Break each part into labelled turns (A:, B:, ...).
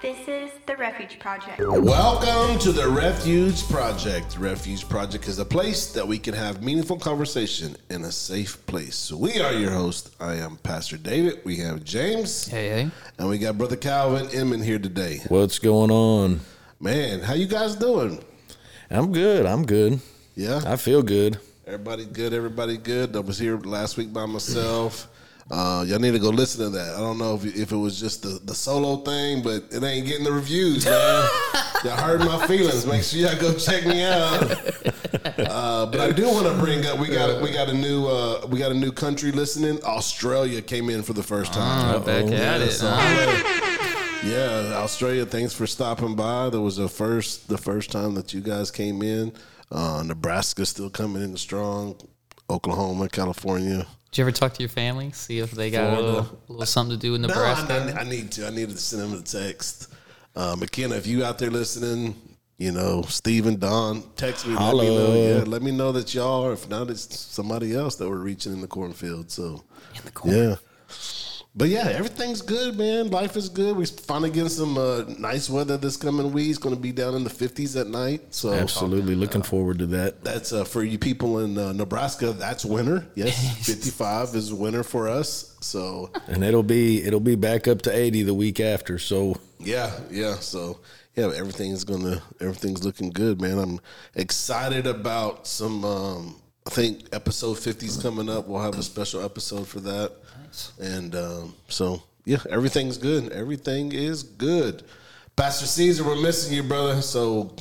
A: This is the Refuge Project. Welcome to the Refuge Project. The Refuge Project is a place that we can have meaningful conversation in a safe place. We are your host. I am Pastor David. We have James. Hey, hey. And we got Brother Calvin Inman here today.
B: What's going on?
A: Man, how you guys doing?
B: I'm good. I'm good. Yeah. I feel good.
A: Everybody good. Everybody good. I was here last week by myself. Uh, y'all need to go listen to that. I don't know if, if it was just the, the solo thing, but it ain't getting the reviews, man. y'all heard my feelings. Make sure y'all go check me out. Uh, but I do want to bring up we got we got a new uh, we got a new country listening. Australia came in for the first ah, time. Oh, back at it. Ah. yeah, Australia. Thanks for stopping by. That was the first the first time that you guys came in. Uh, Nebraska's still coming in strong. Oklahoma, California.
C: Did you ever talk to your family? See if they got a little, little something to do with Nebraska?
A: No, I, I, need to. I needed to send them a text. Uh, McKenna, if you out there listening, you know, Steve and Don, text me. Hello. Let me know. Yeah, let me know that y'all If not, it's somebody else that we're reaching in the cornfield. So, in the Yeah. But yeah, everything's good, man. Life is good. We're finally getting some uh, nice weather this coming week. It's going to be down in the 50s at night. So
B: absolutely looking forward to that.
A: That's uh, for you people in uh, Nebraska. That's winter. Yes, 55 is winter for us. So
B: and it'll be it'll be back up to 80 the week after. So
A: yeah, yeah. So yeah, everything's gonna everything's looking good, man. I'm excited about some. Um, I think episode 50 is coming up. We'll have a special episode for that. Nice. And um, so, yeah, everything's good. Everything is good. Pastor Caesar, we're missing you, brother. So,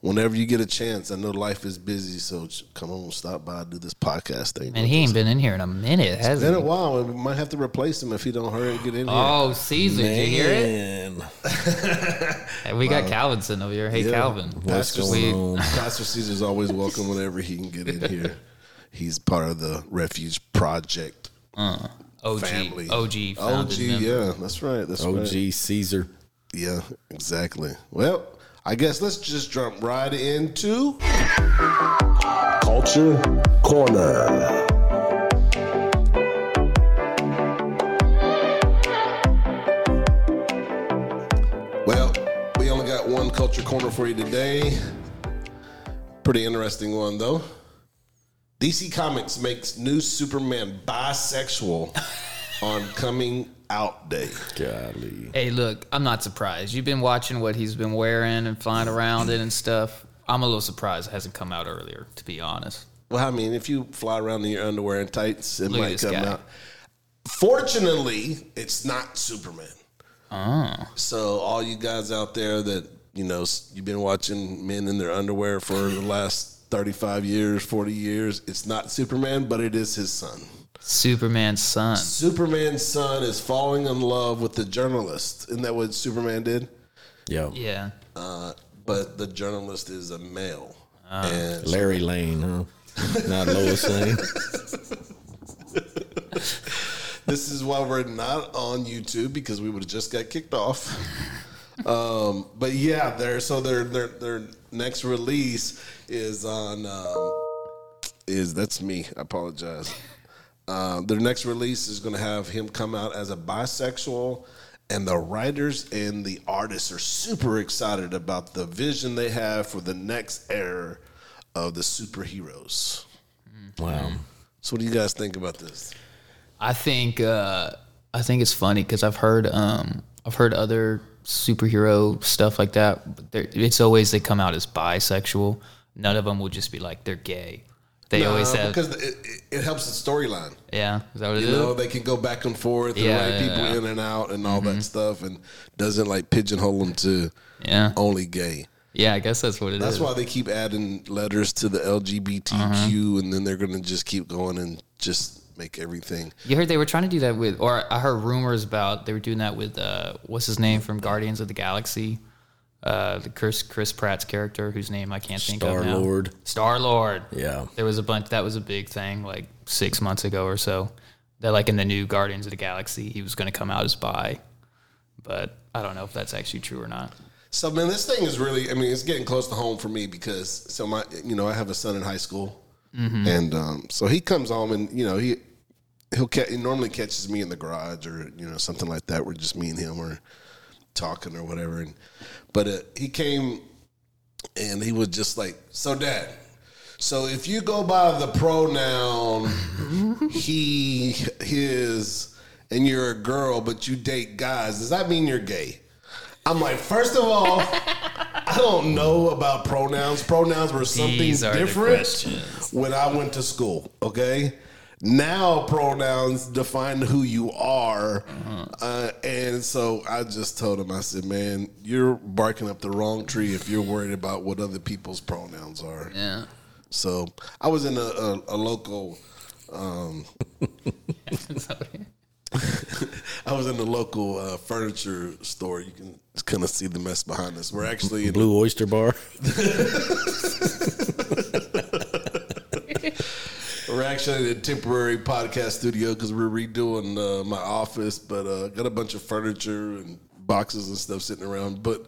A: whenever you get a chance, I know life is busy. So, come on, stop by, do this podcast thing.
C: And he ain't been in here in a minute, it has been
A: he? a while, we might have to replace him if he don't hurry and get in
C: here.
A: Oh,
C: Caesar, Man. did you hear it? And we got Calvinson over here. Hey, yeah. Calvin,
A: what's Pastor, going on? Pastor Caesar's always welcome whenever he can get in here. He's part of the Refuge Project. Uh. OG
C: family. OG OG, yeah,
A: that's right. That's
B: OG right. Caesar.
A: Yeah, exactly. Well, I guess let's just jump right into Culture Corner. Well, we only got one culture corner for you today. Pretty interesting one though. DC Comics makes new Superman bisexual on coming out day. Golly.
C: Hey, look, I'm not surprised. You've been watching what he's been wearing and flying around it and stuff. I'm a little surprised it hasn't come out earlier, to be honest.
A: Well, I mean, if you fly around in your underwear and tights, it look might come guy. out. Fortunately, it's not Superman. Oh. So, all you guys out there that, you know, you've been watching men in their underwear for the last 35 years, 40 years. It's not Superman, but it is his son.
C: Superman's son.
A: Superman's son is falling in love with the journalist. Isn't that what Superman did?
B: Yeah.
C: Yeah.
A: Uh, but the journalist is a male.
B: Uh, and Larry Lane, huh? not Lois Lane.
A: this is why we're not on YouTube because we would have just got kicked off um, but yeah, their so their their their next release is on um, is that's me. I apologize. Uh, their next release is going to have him come out as a bisexual, and the writers and the artists are super excited about the vision they have for the next era of the superheroes.
B: Mm-hmm. Wow.
A: So, what do you guys think about this?
C: I think uh, I think it's funny because I've heard um, I've heard other superhero stuff like that. It's always they come out as bisexual. None of them will just be like they're gay.
A: They nah, always have because it, it helps the storyline.
C: Yeah,
A: is that what you it know, is? They can go back and forth yeah, yeah, people yeah. in and out and all mm-hmm. that stuff, and doesn't like pigeonhole them to yeah only gay.
C: Yeah, I guess that's what it
A: that's is. why they keep adding letters to the LGBTQ, uh-huh. and then they're going to just keep going and just make everything.
C: You heard they were trying to do that with, or I heard rumors about they were doing that with uh, what's his name from Guardians of the Galaxy, uh, the Chris Chris Pratt's character whose name I can't think Star
B: of now. Lord.
C: Star Lord.
B: Yeah,
C: there was a bunch. That was a big thing like six months ago or so. That like in the new Guardians of the Galaxy, he was going to come out as bi, but I don't know if that's actually true or not.
A: So man, this thing is really. I mean, it's getting close to home for me because so my you know I have a son in high school, mm-hmm. and um, so he comes home and you know he he'll He normally catches me in the garage or you know something like that, where just me and him are talking or whatever. And but uh, he came and he was just like, "So, Dad." So if you go by the pronoun he, his, and you're a girl, but you date guys, does that mean you're gay? I'm like, first of all, I don't know about pronouns. Pronouns were something different when I went to school, okay? now pronouns define who you are. Uh-huh. Uh, and so I just told him, I said, man, you're barking up the wrong tree if you're worried about what other people's pronouns are.
C: Yeah.
A: So I was in a, a, a local. Um, I was in the local uh, furniture store. You can kind of see the mess behind us. We're actually in
B: Blue Oyster Bar.
A: We're actually in a temporary podcast studio because we're redoing uh, my office, but uh, got a bunch of furniture and boxes and stuff sitting around. But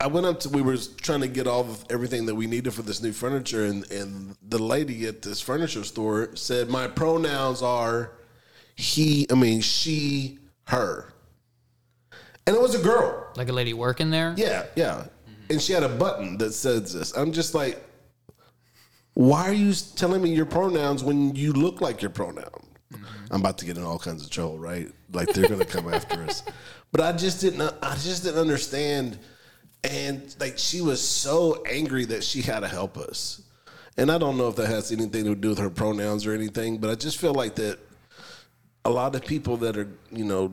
A: I went up to we were trying to get all of everything that we needed for this new furniture, and and the lady at this furniture store said my pronouns are he, I mean she, her, and it was a girl,
C: like a lady working there.
A: Yeah, yeah, and she had a button that says this. I'm just like why are you telling me your pronouns when you look like your pronoun? Mm-hmm. I'm about to get in all kinds of trouble, right? Like they're gonna come after us. But I just didn't. I just didn't understand. And like she was so angry that she had to help us. And I don't know if that has anything to do with her pronouns or anything, but I just feel like that a lot of people that are you know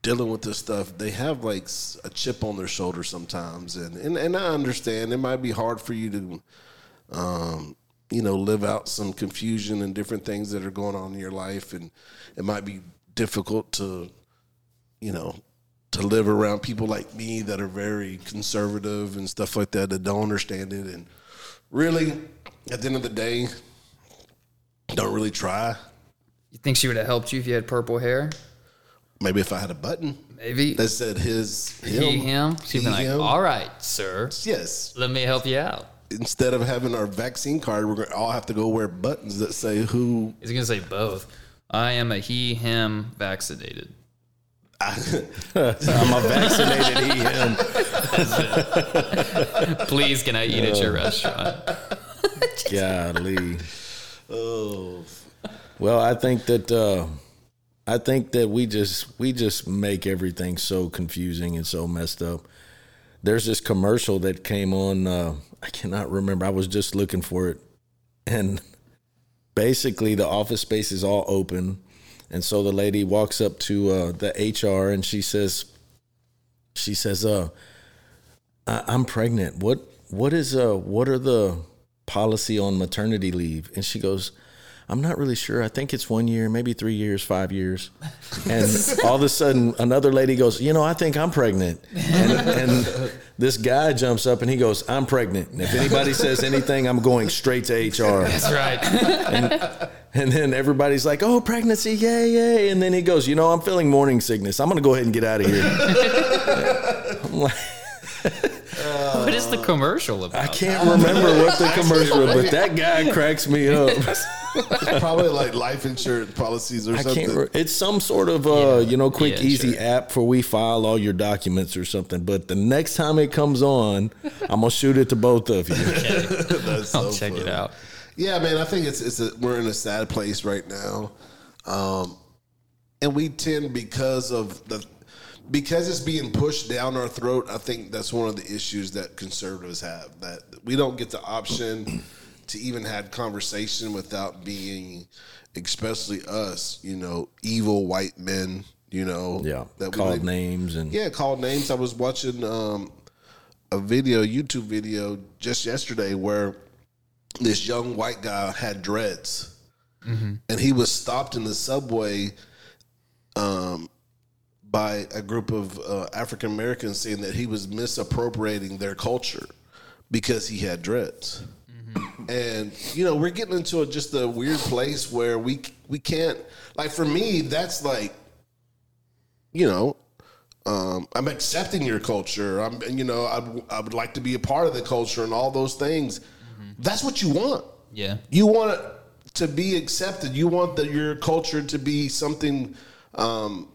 A: dealing with this stuff, they have like a chip on their shoulder sometimes, and and, and I understand it might be hard for you to um, you know, live out some confusion and different things that are going on in your life. And it might be difficult to, you know, to live around people like me that are very conservative and stuff like that that don't understand it. And really, at the end of the day, don't really try.
C: You think she would have helped you if you had purple hair?
A: Maybe if I had a button.
C: Maybe
A: that said his
C: him. He, him. She'd he, like, him. "All right, sir.
A: Yes,
C: let me help you out."
A: instead of having our vaccine card, we're going to all have to go wear buttons that say who.
C: He's going to say both. I am a he, him vaccinated. I'm a vaccinated he, him. Please, can I eat at your restaurant?
A: Golly. Oh. Well, I think that. Uh, I think that we just we just make everything so confusing and so messed up there's this commercial that came on. Uh, I cannot remember. I was just looking for it, and basically the office space is all open, and so the lady walks up to uh, the HR and she says, she says, "Uh, I- I'm pregnant. What what is uh what are the policy on maternity leave?" And she goes, I'm not really sure. I think it's one year, maybe three years, five years. And all of a sudden, another lady goes, You know, I think I'm pregnant. And, and this guy jumps up and he goes, I'm pregnant. And if anybody says anything, I'm going straight to
C: HR. That's right.
A: And, and then everybody's like, oh, pregnancy, yay, yay. And then he goes, you know, I'm feeling morning sickness. I'm going to go ahead and get out of here. I'm
C: like, what is the commercial about?
A: I can't remember what the commercial, but that guy cracks me up. it's probably like life insurance policies or I something. Re-
B: it's some sort of uh, yeah. you know quick yeah, easy sure. app for we file all your documents or something. But the next time it comes on, I'm gonna shoot it to both of you. Okay.
C: so I'll check it out.
A: Yeah, man. I think it's it's a, we're in a sad place right now, um, and we tend because of the because it's being pushed down our throat. I think that's one of the issues that conservatives have that we don't get the option to even have conversation without being, especially us, you know, evil white men, you know,
B: yeah, that called names and
A: yeah, called names. I was watching um, a video, YouTube video, just yesterday where this young white guy had dreads, mm-hmm. and he was stopped in the subway. Um, by a group of uh, African Americans saying that he was misappropriating their culture because he had dreads and you know we're getting into a, just a weird place where we we can't like for me that's like you know um, I'm accepting your culture I'm you know I, I would like to be a part of the culture and all those things mm-hmm. that's what you want
C: yeah
A: you want to be accepted you want that your culture to be something um,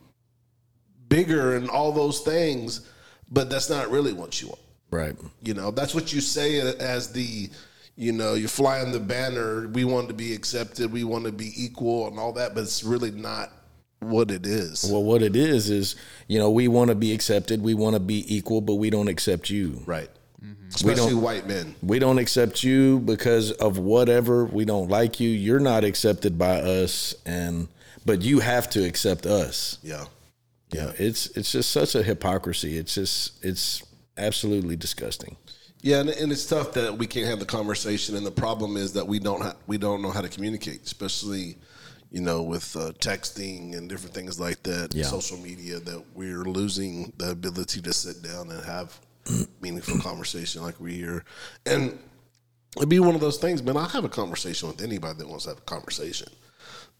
A: bigger and all those things but that's not really what you want
B: right
A: you know that's what you say as the you know, you're flying the banner. We want to be accepted. We want to be equal and all that, but it's really not what it is.
B: Well, what it is is, you know, we want to be accepted. We want to be equal, but we don't accept you.
A: Right. Mm-hmm. Especially white men.
B: We don't accept you because of whatever. We don't like you. You're not accepted by us, and but you have to accept us.
A: Yeah.
B: Yeah. yeah. It's it's just such a hypocrisy. It's just it's absolutely disgusting.
A: Yeah, and, and, it's tough that we can't have the conversation, and the problem is that we don't ha- we don't know how to communicate, especially you know with uh, texting and different things like that, yeah. social media. That we're losing the ability to sit down and have meaningful conversation like we hear. and it'd be one of those things, man. I'll have a conversation with anybody that wants to have a conversation,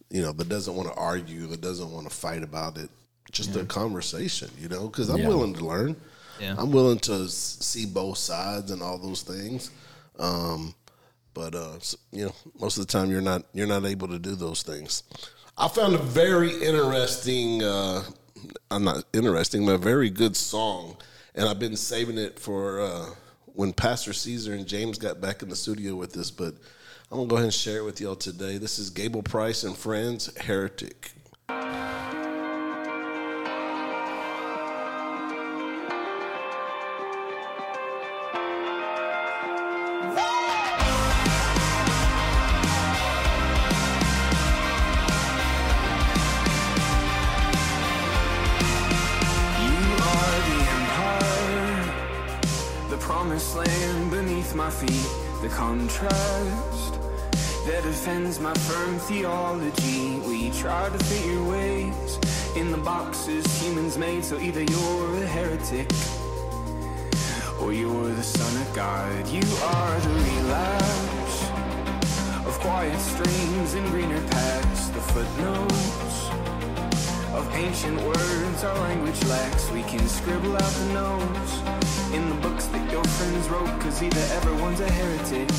A: you know, that doesn't want to argue, that doesn't want to fight about it. Just yeah. a conversation, you know, because I'm yeah. willing to learn. Yeah. I'm willing to see both sides and all those things. Um, but uh, you know, most of the time you're not you're not able to do those things. I found a very interesting, uh, I'm not interesting, but a very good song, and I've been saving it for uh, when Pastor Caesar and James got back in the studio with this. But I'm gonna go ahead and share it with y'all today. This is Gable Price and Friends, Heretic. land beneath my feet The contrast that offends my firm theology We try to fit your ways in the boxes humans made So either you're a heretic or you're the son of God You are the relapse of quiet streams and greener paths The footnotes of ancient words our language lacks. We can scribble out the notes in the books that your friends wrote, cause either everyone's a heretic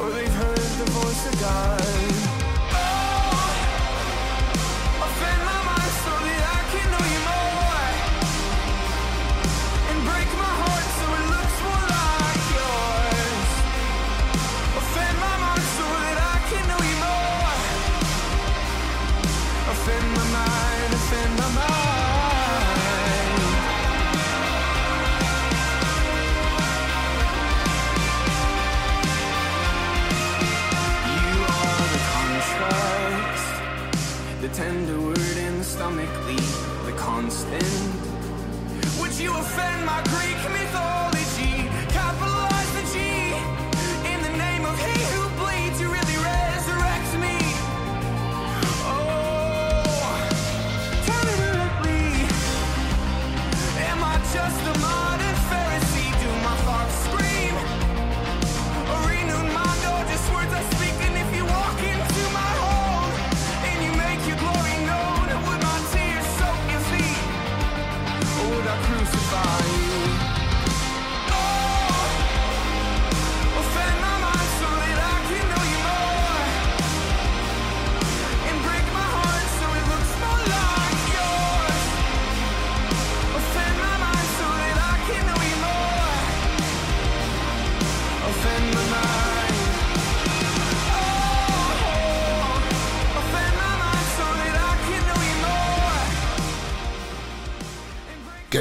A: or they've heard the voice of God.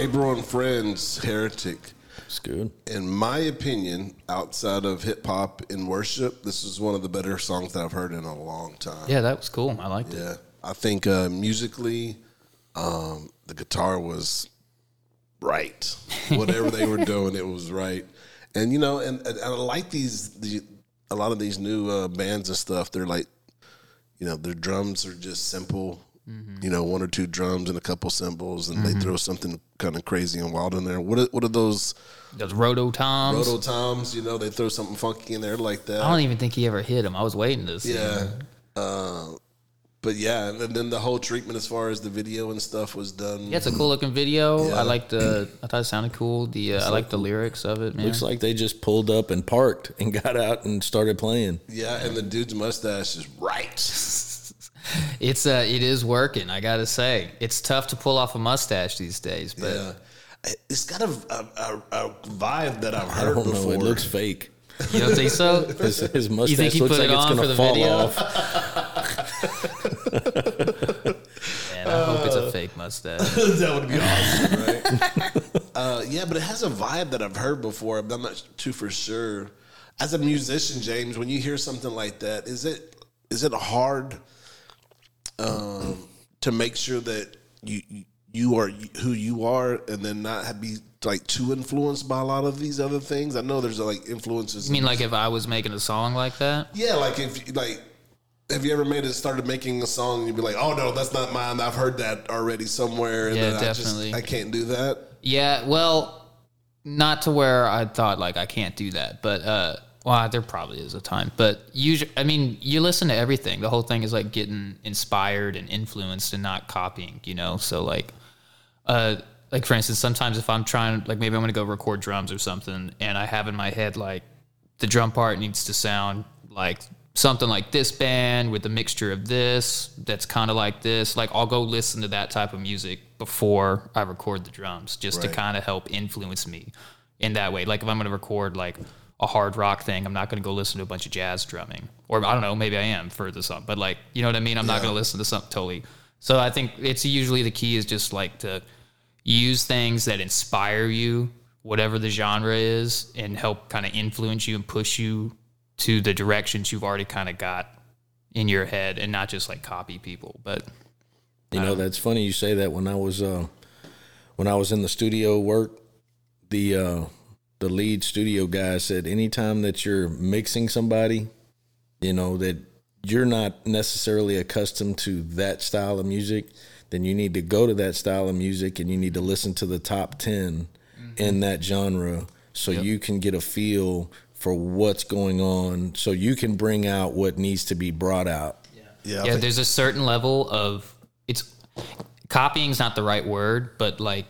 A: Gabriel and Friends Heretic.
B: It's good.
A: In my opinion, outside of hip hop and worship, this is one of the better songs that I've heard in a long time.
C: Yeah, that was cool. I liked
A: yeah.
C: it.
A: I think uh, musically, um, the guitar was right. Whatever they were doing, it was right. And you know, and, and I like these the, a lot of these new uh, bands and stuff. They're like, you know, their drums are just simple Mm-hmm. You know, one or two drums and a couple cymbals, and mm-hmm. they throw something kind of crazy and wild in there. What are, what are those?
C: Those roto toms.
A: Roto toms. You know, they throw something funky in there like that.
C: I don't even think he ever hit him. I was waiting to see. Yeah. Uh,
A: but yeah, and then the whole treatment as far as the video and stuff was done.
C: Yeah, it's a cool looking video. Yeah. I like the. I thought it sounded cool. The uh, I like, the lyrics of it. Man.
B: Looks like they just pulled up and parked and got out and started playing.
A: Yeah, and the dude's mustache is right.
C: it's uh, it is working. I gotta say, it's tough to pull off a mustache these days, but yeah.
A: it's got a, a, a, vibe that I've heard before. Know.
B: It looks fake.
C: You don't think so?
B: his, his mustache looks like it it's gonna fall video? off.
C: Man, I uh, hope it's a fake mustache. that would be awesome,
A: right? Uh, yeah, but it has a vibe that I've heard before, I'm not too for sure. As a musician, James, when you hear something like that, is it is it hard? um, to make sure that you you are who you are, and then not be like too influenced by a lot of these other things. I know there's like influences.
C: You mean like if I was making a song like that?
A: Yeah, like if like have you ever made it started making a song and you'd be like, oh no, that's not mine. I've heard that already somewhere. And yeah, definitely. I, just, I can't do that.
C: Yeah, well, not to where I thought like I can't do that, but uh well, uh, there probably is a time, but usually, I mean, you listen to everything. The whole thing is like getting inspired and influenced and not copying, you know? So, like, uh, like for instance, sometimes if I'm trying, like maybe I'm gonna go record drums or something, and I have in my head like the drum part needs to sound like something like this band with a mixture of this that's kind of like this. Like I'll go listen to that type of music before I record the drums, just right. to kind of help influence me in that way. Like if I'm gonna record like a hard rock thing. I'm not going to go listen to a bunch of jazz drumming, or I don't know, maybe I am for the song, but like you know what I mean. I'm yeah. not going to listen to something totally. So I think it's usually the key is just like to use things that inspire you, whatever the genre is, and help kind of influence you and push you to the directions you've already kind of got in your head, and not just like copy people, but.
B: You know, that's funny you say that. When I was uh, when I was in the studio work, the uh, the lead studio guy said anytime that you're mixing somebody, you know, that you're not necessarily accustomed to that style of music, then you need to go to that style of music and you need to listen to the top 10 mm-hmm. in that genre so yep. you can get a feel for what's going on so you can bring out what needs to be brought out.
C: Yeah. Yeah, yeah there's a certain level of it's copying's not the right word, but like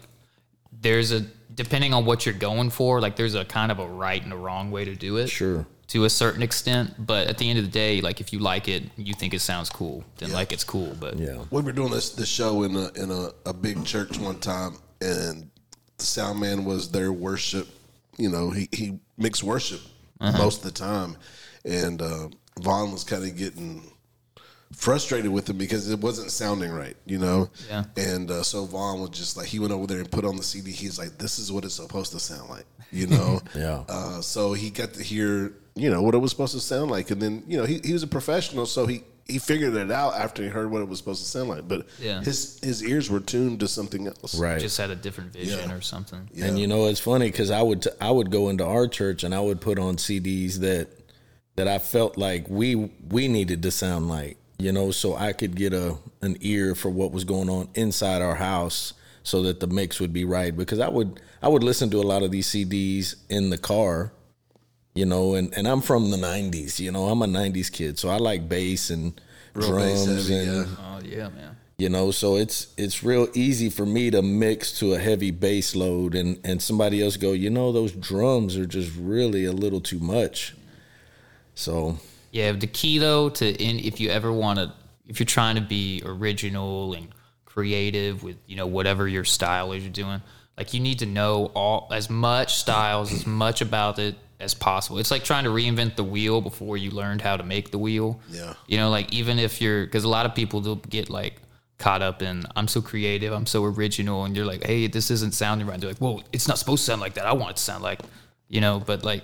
C: there's a depending on what you're going for, like there's a kind of a right and a wrong way to do it.
B: Sure.
C: To a certain extent, but at the end of the day, like if you like it, you think it sounds cool, then yeah. like it's cool. But
A: yeah, we were doing this the show in a in a, a big church one time, and the sound man was their worship. You know, he he mixed worship uh-huh. most of the time, and uh, Vaughn was kind of getting frustrated with him because it wasn't sounding right, you know? Yeah. And uh, so Vaughn was just like, he went over there and put on the CD. He's like, this is what it's supposed to sound like, you know?
B: yeah.
A: Uh, so he got to hear, you know, what it was supposed to sound like. And then, you know, he, he was a professional, so he, he figured it out after he heard what it was supposed to sound like, but yeah. his his ears were tuned to something else.
C: Right, just had a different vision yeah. or something.
B: Yeah. And you know, it's funny because I would t- I would go into our church and I would put on CDs that that I felt like we we needed to sound like you know, so I could get a an ear for what was going on inside our house so that the mix would be right because I would I would listen to a lot of these CDs in the car, you know, and and I'm from the 90s, you know, I'm a 90s kid, so I like bass and real drums bass heavy, and yeah.
C: oh yeah, man.
B: You know, so it's it's real easy for me to mix to a heavy bass load and and somebody else go, "You know, those drums are just really a little too much." So
C: yeah, the key though to in if you ever want to, if you're trying to be original and creative with you know whatever your style is you're doing, like you need to know all as much styles as much about it as possible. It's like trying to reinvent the wheel before you learned how to make the wheel.
B: Yeah,
C: you know, like even if you're because a lot of people will get like caught up in I'm so creative, I'm so original, and you're like, hey, this isn't sounding right. They're like, well, it's not supposed to sound like that. I want it to sound like, you know, but like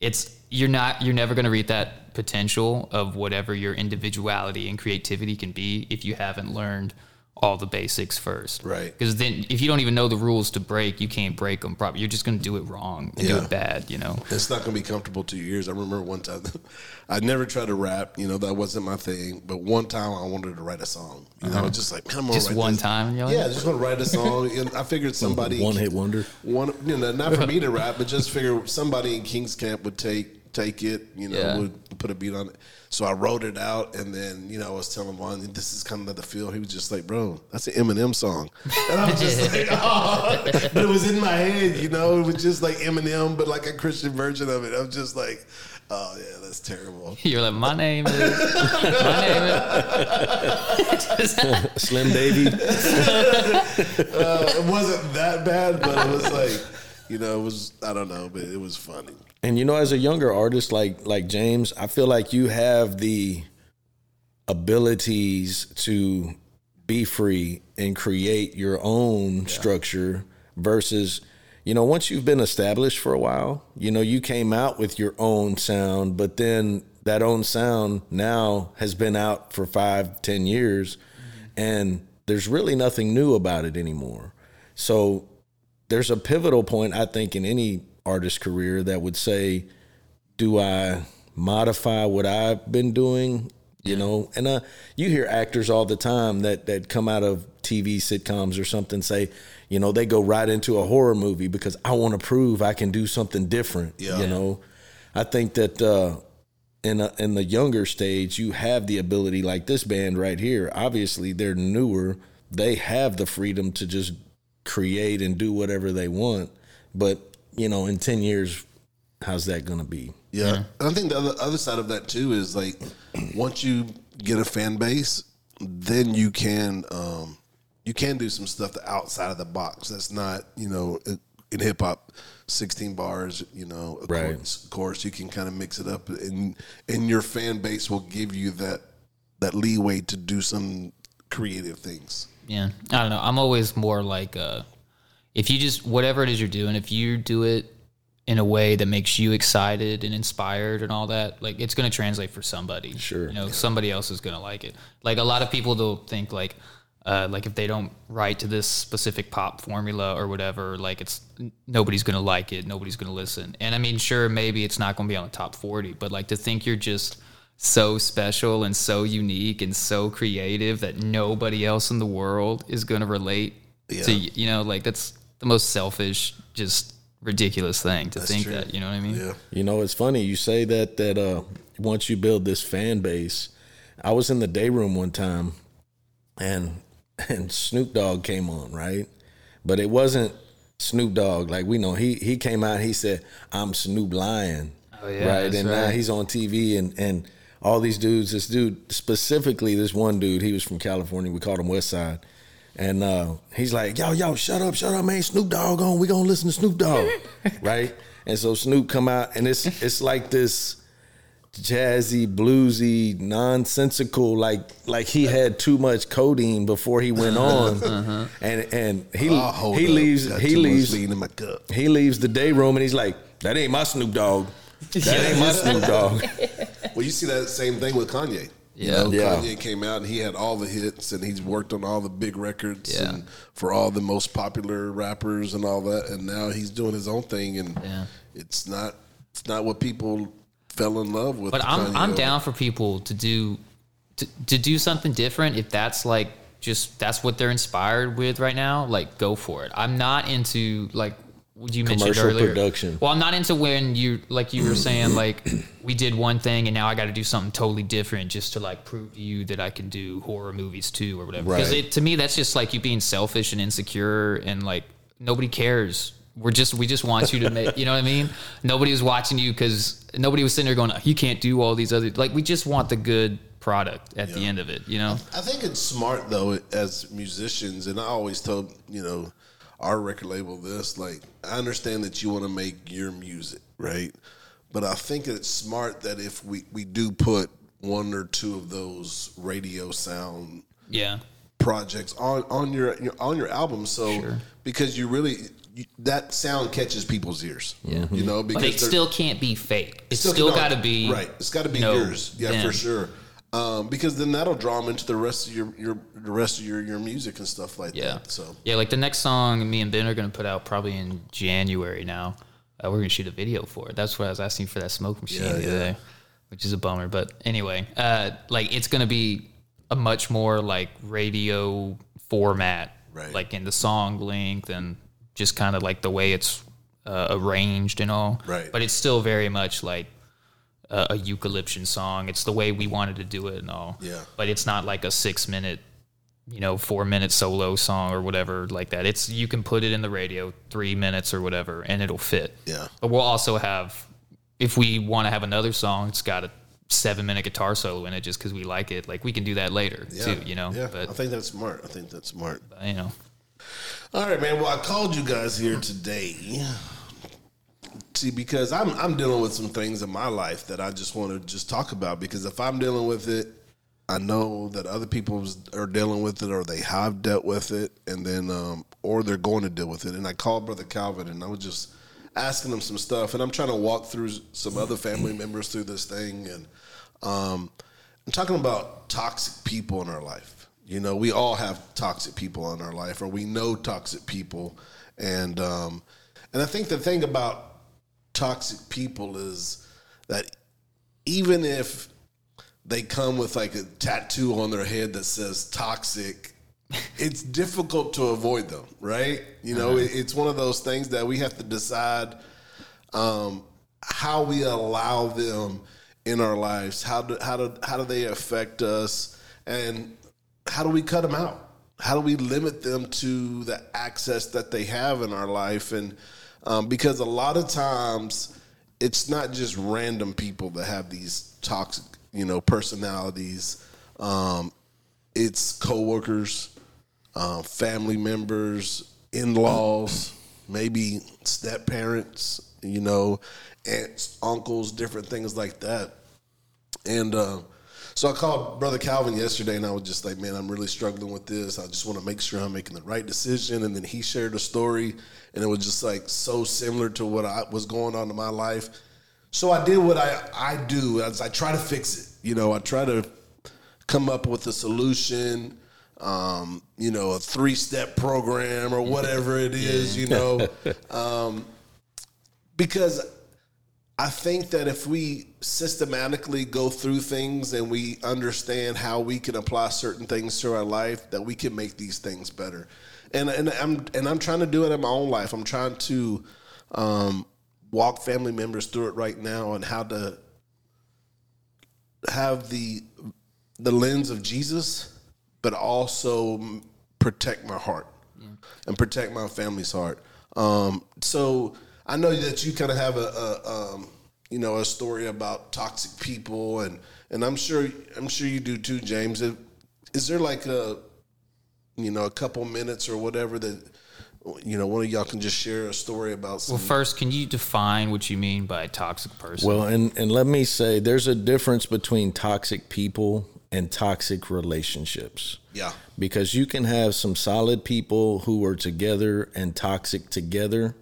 C: it's you're not you're never going to reach that potential of whatever your individuality and creativity can be if you haven't learned all the basics first.
B: Right.
C: Because then if you don't even know the rules to break, you can't break them properly. You're just going to do it wrong and yeah. do it bad, you know?
A: It's not going to be comfortable two years. I remember one time, I never tried to rap, you know, that wasn't my thing. But one time I wanted to write a song. You uh-huh. know,
C: just
A: like, man, Just
C: one this. time?
A: yeah, I just want to write a song. and I figured somebody.
B: one hit wonder?
A: One, you know, not for me to rap, but just figure somebody in King's Camp would take take it, you know, yeah. we'll put a beat on it. So I wrote it out, and then you know I was telling one, this is kind of the feel. He was just like, bro, that's an Eminem song, and I was just like, oh, but it was in my head, you know, it was just like Eminem, but like a Christian version of it. I'm just like. Oh yeah, that's terrible.
C: You're like, my name is my
B: name is Slim Baby. uh,
A: it wasn't that bad, but it was like you know, it was I don't know, but it was funny.
B: And you know, as a younger artist like like James, I feel like you have the abilities to be free and create your own yeah. structure versus you know once you've been established for a while you know you came out with your own sound but then that own sound now has been out for five ten years mm-hmm. and there's really nothing new about it anymore so there's a pivotal point I think in any artist's career that would say, do I modify what I've been doing? You yeah. know, and uh, you hear actors all the time that that come out of TV sitcoms or something say, you know, they go right into a horror movie because I want to prove I can do something different. Yeah. You know, I think that uh, in a, in the younger stage, you have the ability, like this band right here. Obviously, they're newer. They have the freedom to just create and do whatever they want. But you know, in ten years, how's that going to be?
A: Yeah. yeah. and I think the other, other side of that too is like once you get a fan base, then you can um, you can do some stuff outside of the box. That's not you know in hip hop. 16 bars, you know, of right. course, of course you can kind of mix it up and and your fan base will give you that that leeway to do some creative things.
C: Yeah, I don't know. I'm always more like, uh, if you just whatever it is you're doing, if you do it in a way that makes you excited and inspired and all that, like it's going to translate for somebody.
B: Sure,
C: you know, yeah. somebody else is going to like it. Like a lot of people, will think like. Uh, like if they don't write to this specific pop formula or whatever, like it's nobody's gonna like it, nobody's gonna listen. And I mean, sure, maybe it's not gonna be on the top forty, but like to think you're just so special and so unique and so creative that nobody else in the world is going to relate yeah. to you know like that's the most selfish just ridiculous thing to that's think true. that you know what i mean yeah
B: you know it's funny you say that that uh once you build this fan base i was in the day room one time and and snoop dogg came on right but it wasn't snoop dogg like we know he he came out he said i'm snoop lion oh, yeah, right and right. now he's on tv and and all these dudes. This dude specifically, this one dude, he was from California. We called him West Side, and uh, he's like, "Yo, yo, shut up, shut up, man. Snoop Dogg on. We gonna listen to Snoop Dogg, right?" And so Snoop come out, and it's it's like this jazzy, bluesy, nonsensical. Like like he had too much codeine before he went on, uh-huh. and and he oh, he up. leaves he leaves he leaves the day room, and he's like, "That ain't my Snoop Dogg. That ain't my Snoop Dogg."
A: Well, you see that same thing with Kanye. Yeah. You know, yeah. Kanye came out and he had all the hits and he's worked on all the big records yeah. and for all the most popular rappers and all that. And now he's doing his own thing and yeah. it's not it's not what people fell in love with.
C: But I'm Kanye I'm down for people to do to, to do something different if that's like just that's what they're inspired with right now, like go for it. I'm not into like you mentioned earlier. Production. Well, I'm not into when you like you were saying like we did one thing and now I got to do something totally different just to like prove to you that I can do horror movies too or whatever. Because right. to me that's just like you being selfish and insecure and like nobody cares. We're just we just want you to make you know what I mean. Nobody was watching you because nobody was sitting there going you can't do all these other like we just want the good product at yeah. the end of it. You know.
A: I think it's smart though as musicians, and I always tell you know our record label this. Like, I understand that you want to make your music, right? But I think it's smart that if we, we do put one or two of those radio sound
C: yeah
A: projects on on your on your album. So sure. because you really you, that sound catches people's ears. Yeah, you know because but
C: it still can't be fake. It's still, still got to be
A: right. It's got to be no, yours. Yeah, them. for sure um, because then that'll draw them into the rest of your, your the rest of your, your music and stuff like yeah. that. So
C: yeah, like the next song me and Ben are gonna put out probably in January now. Uh, we're gonna shoot a video for it. That's what I was asking for that smoke machine yeah, the other day, which is a bummer. But anyway, uh, like it's gonna be a much more like radio format, right. like in the song length and just kind of like the way it's uh, arranged and all.
A: Right.
C: But it's still very much like a, a eucalyptian song. It's the way we wanted to do it and all.
A: Yeah.
C: But it's not like a six minute, you know, four minute solo song or whatever like that. It's you can put it in the radio three minutes or whatever and it'll fit.
A: Yeah.
C: But we'll also have if we want to have another song, it's got a seven minute guitar solo in it just because we like it. Like we can do that later yeah. too, you know. Yeah.
A: But, I think that's smart. I think that's smart.
C: You know.
A: All right, man. Well, I called you guys here today See, because I'm I'm dealing with some things in my life that I just want to just talk about because if I'm dealing with it, I know that other people are dealing with it or they have dealt with it, and then um, or they're going to deal with it. And I called Brother Calvin and I was just asking him some stuff, and I'm trying to walk through some other family members through this thing, and um, I'm talking about toxic people in our life. You know, we all have toxic people in our life, or we know toxic people, and um, and I think the thing about toxic people is that even if they come with like a tattoo on their head that says toxic, it's difficult to avoid them, right? You know, uh-huh. it's one of those things that we have to decide um, how we allow them in our lives. How do how do how do they affect us, and how do we cut them out? how do we limit them to the access that they have in our life and um, because a lot of times it's not just random people that have these toxic you know personalities um, it's coworkers uh, family members in-laws maybe step parents you know aunts uncles different things like that and uh, so I called Brother Calvin yesterday and I was just like, man, I'm really struggling with this. I just want to make sure I'm making the right decision. And then he shared a story and it was just like so similar to what I was going on in my life. So I did what I, I do. I, I try to fix it. You know, I try to come up with a solution, um, you know, a three step program or whatever it is, you know. Um, because I think that if we systematically go through things and we understand how we can apply certain things to our life, that we can make these things better. And and I'm and I'm trying to do it in my own life. I'm trying to um, walk family members through it right now on how to have the the lens of Jesus, but also protect my heart and protect my family's heart. Um, so I know that you kind of have a, a um, you know a story about toxic people, and and I'm sure I'm sure you do too, James. Is there like a you know a couple minutes or whatever that you know one of y'all can just share a story about? Some... Well,
C: first, can you define what you mean by toxic person?
B: Well, and and let me say, there's a difference between toxic people and toxic relationships.
A: Yeah.
B: Because you can have some solid people who are together and toxic together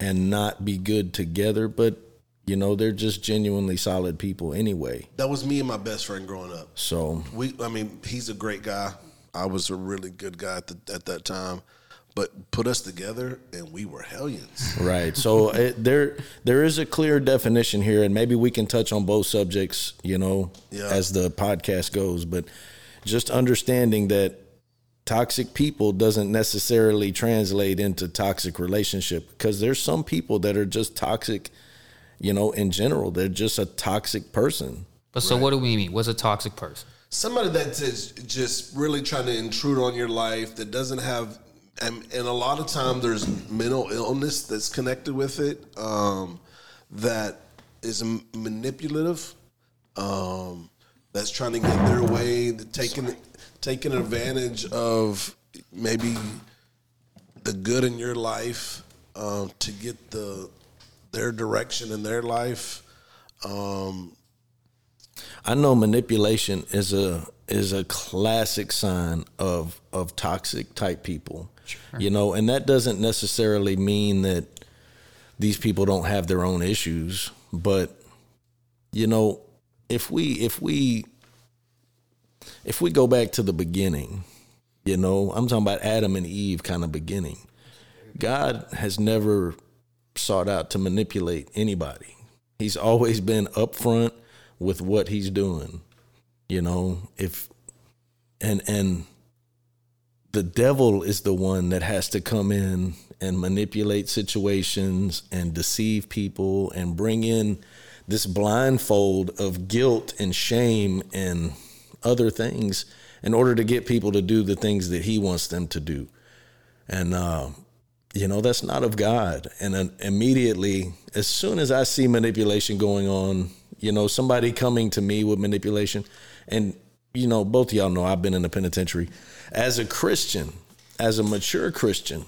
B: and not be good together, but you know they're just genuinely solid people anyway.
A: That was me and my best friend growing up.
B: So
A: we, I mean, he's a great guy. I was a really good guy at, the, at that time, but put us together and we were hellions.
B: Right. So it, there there is a clear definition here, and maybe we can touch on both subjects. You know, yeah. as the podcast goes, but just understanding that toxic people doesn't necessarily translate into toxic relationship because there's some people that are just toxic you know in general they're just a toxic person
C: but so right. what do we mean what's a toxic person
A: somebody that's just really trying to intrude on your life that doesn't have and, and a lot of time there's mental illness that's connected with it um, that is manipulative um, that's trying to get their way taking Sorry taking advantage of maybe the good in your life um, to get the their direction in their life. Um, I
B: know manipulation is a is a classic sign of of toxic type people. Sure. You know, and that doesn't necessarily mean that these people don't have their own issues, but you know, if we if we if we go back to the beginning, you know, I'm talking about Adam and Eve kind of beginning. God has never sought out to manipulate anybody. He's always been upfront with what he's doing. You know, if and and the devil is the one that has to come in and manipulate situations and deceive people and bring in this blindfold of guilt and shame and other things in order to get people to do the things that he wants them to do. And, uh, you know, that's not of God. And uh, immediately, as soon as I see manipulation going on, you know, somebody coming to me with manipulation, and, you know, both y'all know I've been in the penitentiary. As a Christian, as a mature Christian,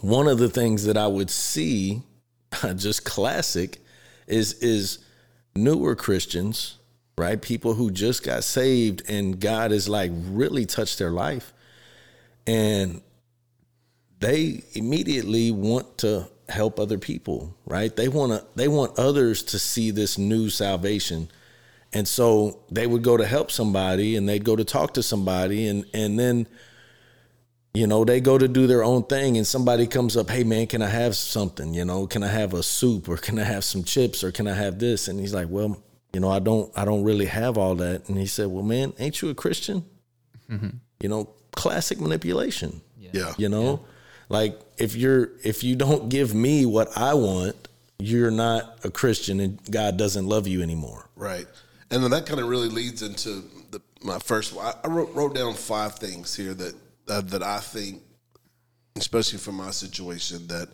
B: one of the things that I would see, just classic, is is newer Christians right? People who just got saved and God has like really touched their life. And they immediately want to help other people, right? They want to they want others to see this new salvation. And so they would go to help somebody and they'd go to talk to somebody and and then you know they go to do their own thing and somebody comes up hey man can i have something you know can i have a soup or can i have some chips or can i have this and he's like well you know, I don't I don't really have all that. And he said, Well, man, ain't you a Christian? Mm-hmm. You know, classic manipulation. Yeah. yeah. You know? Yeah. Like if you're if you don't give me what I want, you're not a Christian and God doesn't love you anymore.
A: Right. And then that kind of really leads into the, my first I, I wrote, wrote, down five things here that uh, that I think especially for my situation that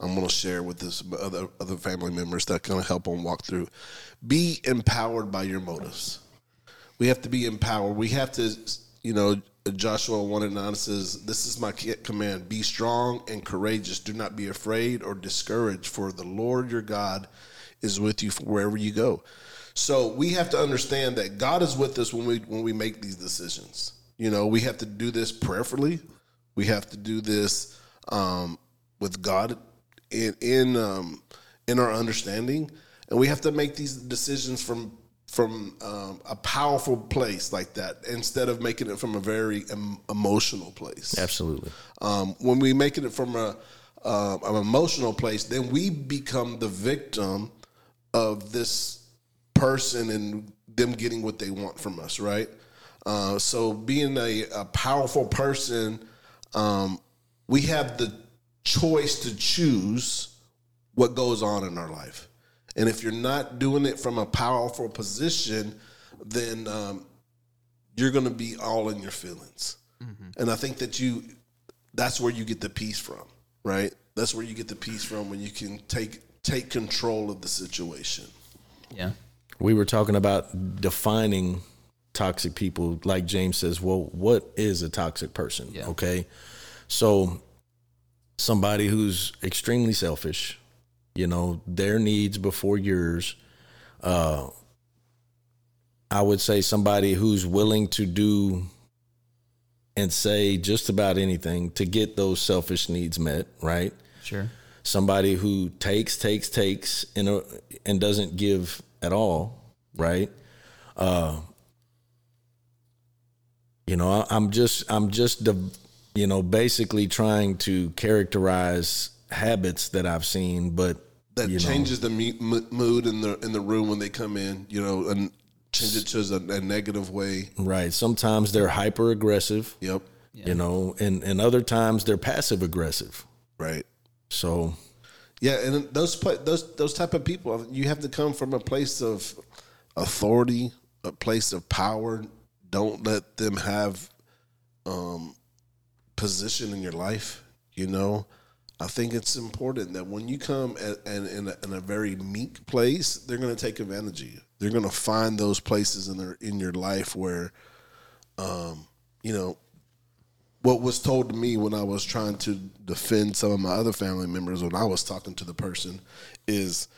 A: I'm going to share with this other other family members that kind of help them walk through. Be empowered by your motives. We have to be empowered. We have to, you know, Joshua 1 and 9 says, This is my command be strong and courageous. Do not be afraid or discouraged, for the Lord your God is with you wherever you go. So we have to understand that God is with us when we when we make these decisions. You know, we have to do this prayerfully. We have to do this um, with God in in um, in our understanding, and we have to make these decisions from from um, a powerful place like that instead of making it from a very em- emotional place.
B: Absolutely.
A: Um, when we make it from a uh, an emotional place, then we become the victim of this person and them getting what they want from us, right? Uh, so being a, a powerful person, um, we have the choice to choose what goes on in our life. And if you're not doing it from a powerful position, then um, you're going to be all in your feelings. Mm-hmm. And I think that you, that's where you get the peace from, right? That's where you get the peace from when you can take take control of the situation.
C: Yeah.
B: We were talking about defining toxic people. Like James says, well, what is a toxic person?
C: Yeah.
B: Okay. So somebody who's extremely selfish, you know, their needs before yours. Uh, I would say somebody who's willing to do and say just about anything to get those selfish needs met, right?
C: Sure.
B: Somebody who takes, takes, takes, and and doesn't give at all, right? Uh, you know, I, am just I'm just de- you know, basically trying to characterize habits that I've seen, but
A: that changes know. the m- mood in the in the room when they come in. You know, and change it to a, a negative way.
B: Right. Sometimes they're hyper aggressive.
A: Yep.
B: You know, and and other times they're passive aggressive.
A: Right.
B: So.
A: Yeah, and those those those type of people, you have to come from a place of authority, a place of power. Don't let them have um, position in your life, you know, I think it's important that when you come and in, in a very meek place, they're going to take advantage of you. They're going to find those places in their in your life where, um, you know, what was told to me when I was trying to defend some of my other family members when I was talking to the person is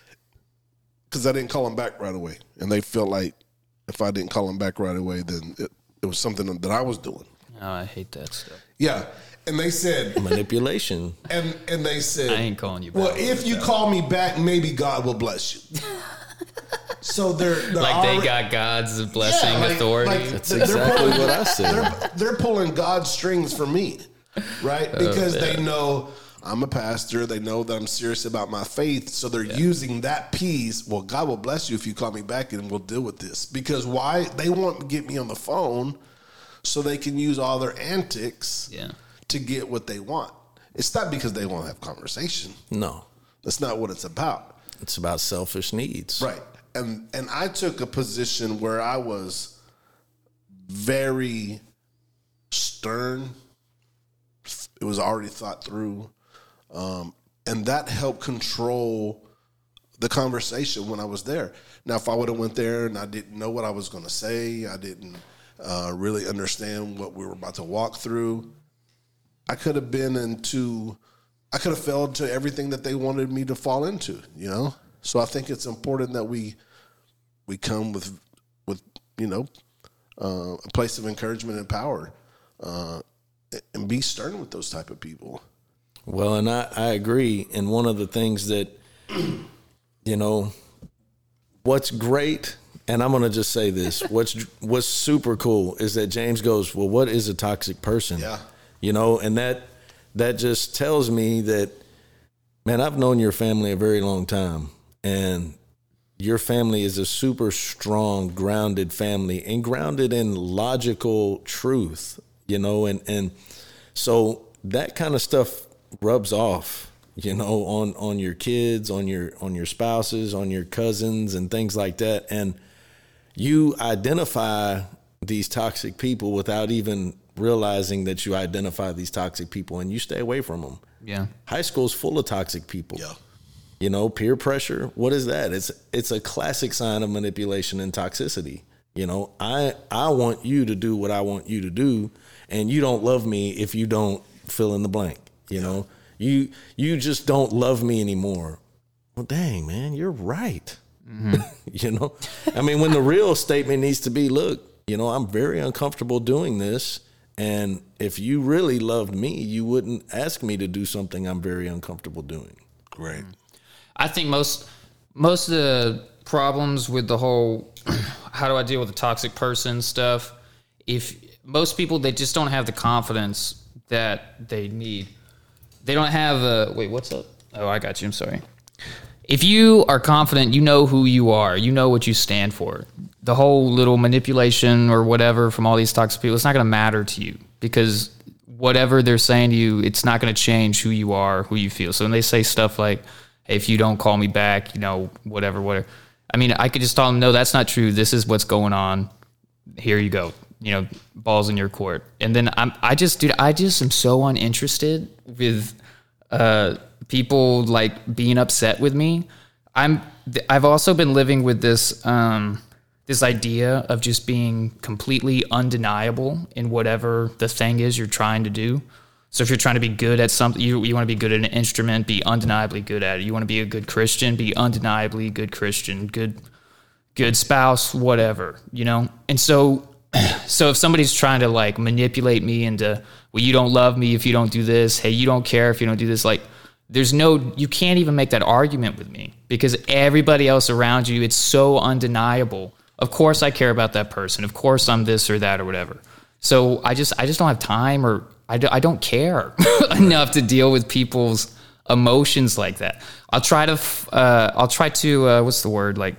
A: because I didn't call them back right away, and they felt like if I didn't call them back right away, then it, it was something that I was doing.
C: Oh, I hate that stuff.
A: Yeah. And they said
B: manipulation.
A: And and they said I ain't calling you back. Well, if you call me back, maybe God will bless you. So they're, they're like
C: already, they got God's blessing yeah, like, authority. Like That's they're,
A: exactly pulling, what I said. They're, they're, pulling God's strings for me, right? Oh, because oh, yeah. they know I'm a pastor. They know that I'm serious about my faith. So they're yeah. using that piece. Well, God will bless you if you call me back and we'll deal with this. Because why? They won't get me on the phone so they can use all their antics yeah. to get what they want. It's not because they want to have conversation.
B: No.
A: That's not what it's about.
B: It's about selfish needs.
A: Right. And and I took a position where I was very stern. It was already thought through. Um, and that helped control the conversation when I was there. Now, if I would have went there and I didn't know what I was going to say, I didn't uh, really understand what we were about to walk through. I could have been into, I could have fell into everything that they wanted me to fall into, you know. So I think it's important that we we come with with you know uh, a place of encouragement and power, uh, and be stern with those type of people.
B: Well, and I I agree. And one of the things that you know, what's great and I'm gonna just say this: what's what's super cool is that James goes, "Well, what is a toxic person?" Yeah, you know, and that that just tells me that, man, I've known your family a very long time, and your family is a super strong, grounded family, and grounded in logical truth, you know, and and so that kind of stuff rubs off you know on on your kids on your on your spouses on your cousins and things like that and you identify these toxic people without even realizing that you identify these toxic people and you stay away from them.
C: Yeah.
B: High school's full of toxic people. Yeah. You know, peer pressure, what is that? It's it's a classic sign of manipulation and toxicity. You know, I I want you to do what I want you to do and you don't love me if you don't fill in the blank, you yeah. know? You you just don't love me anymore. Well, dang, man, you're right. Mm-hmm. you know, I mean, when the real statement needs to be, look, you know, I'm very uncomfortable doing this. And if you really loved me, you wouldn't ask me to do something I'm very uncomfortable doing.
A: Right. Mm-hmm.
C: I think most most of the problems with the whole how do I deal with a toxic person stuff, if most people they just don't have the confidence that they need. They don't have a wait, what's up? Oh, I got you. I'm sorry if you are confident, you know who you are, you know what you stand for. The whole little manipulation or whatever from all these toxic people, it's not going to matter to you because whatever they're saying to you, it's not going to change who you are, who you feel. So when they say stuff like, hey, if you don't call me back, you know, whatever, whatever. I mean, I could just tell them, no, that's not true. This is what's going on. Here you go. You know, balls in your court. And then I'm, I just, dude, I just am so uninterested with, uh, people like being upset with me. I'm I've also been living with this um, this idea of just being completely undeniable in whatever the thing is you're trying to do. So if you're trying to be good at something, you, you want to be good at an instrument, be undeniably good at it. You want to be a good Christian, be undeniably good Christian, good good spouse, whatever, you know? And so so if somebody's trying to like manipulate me into well, you don't love me if you don't do this, hey, you don't care if you don't do this, like there's no you can't even make that argument with me because everybody else around you it's so undeniable of course i care about that person of course i'm this or that or whatever so i just i just don't have time or i, do, I don't care enough to deal with people's emotions like that i'll try to uh, i'll try to uh, what's the word like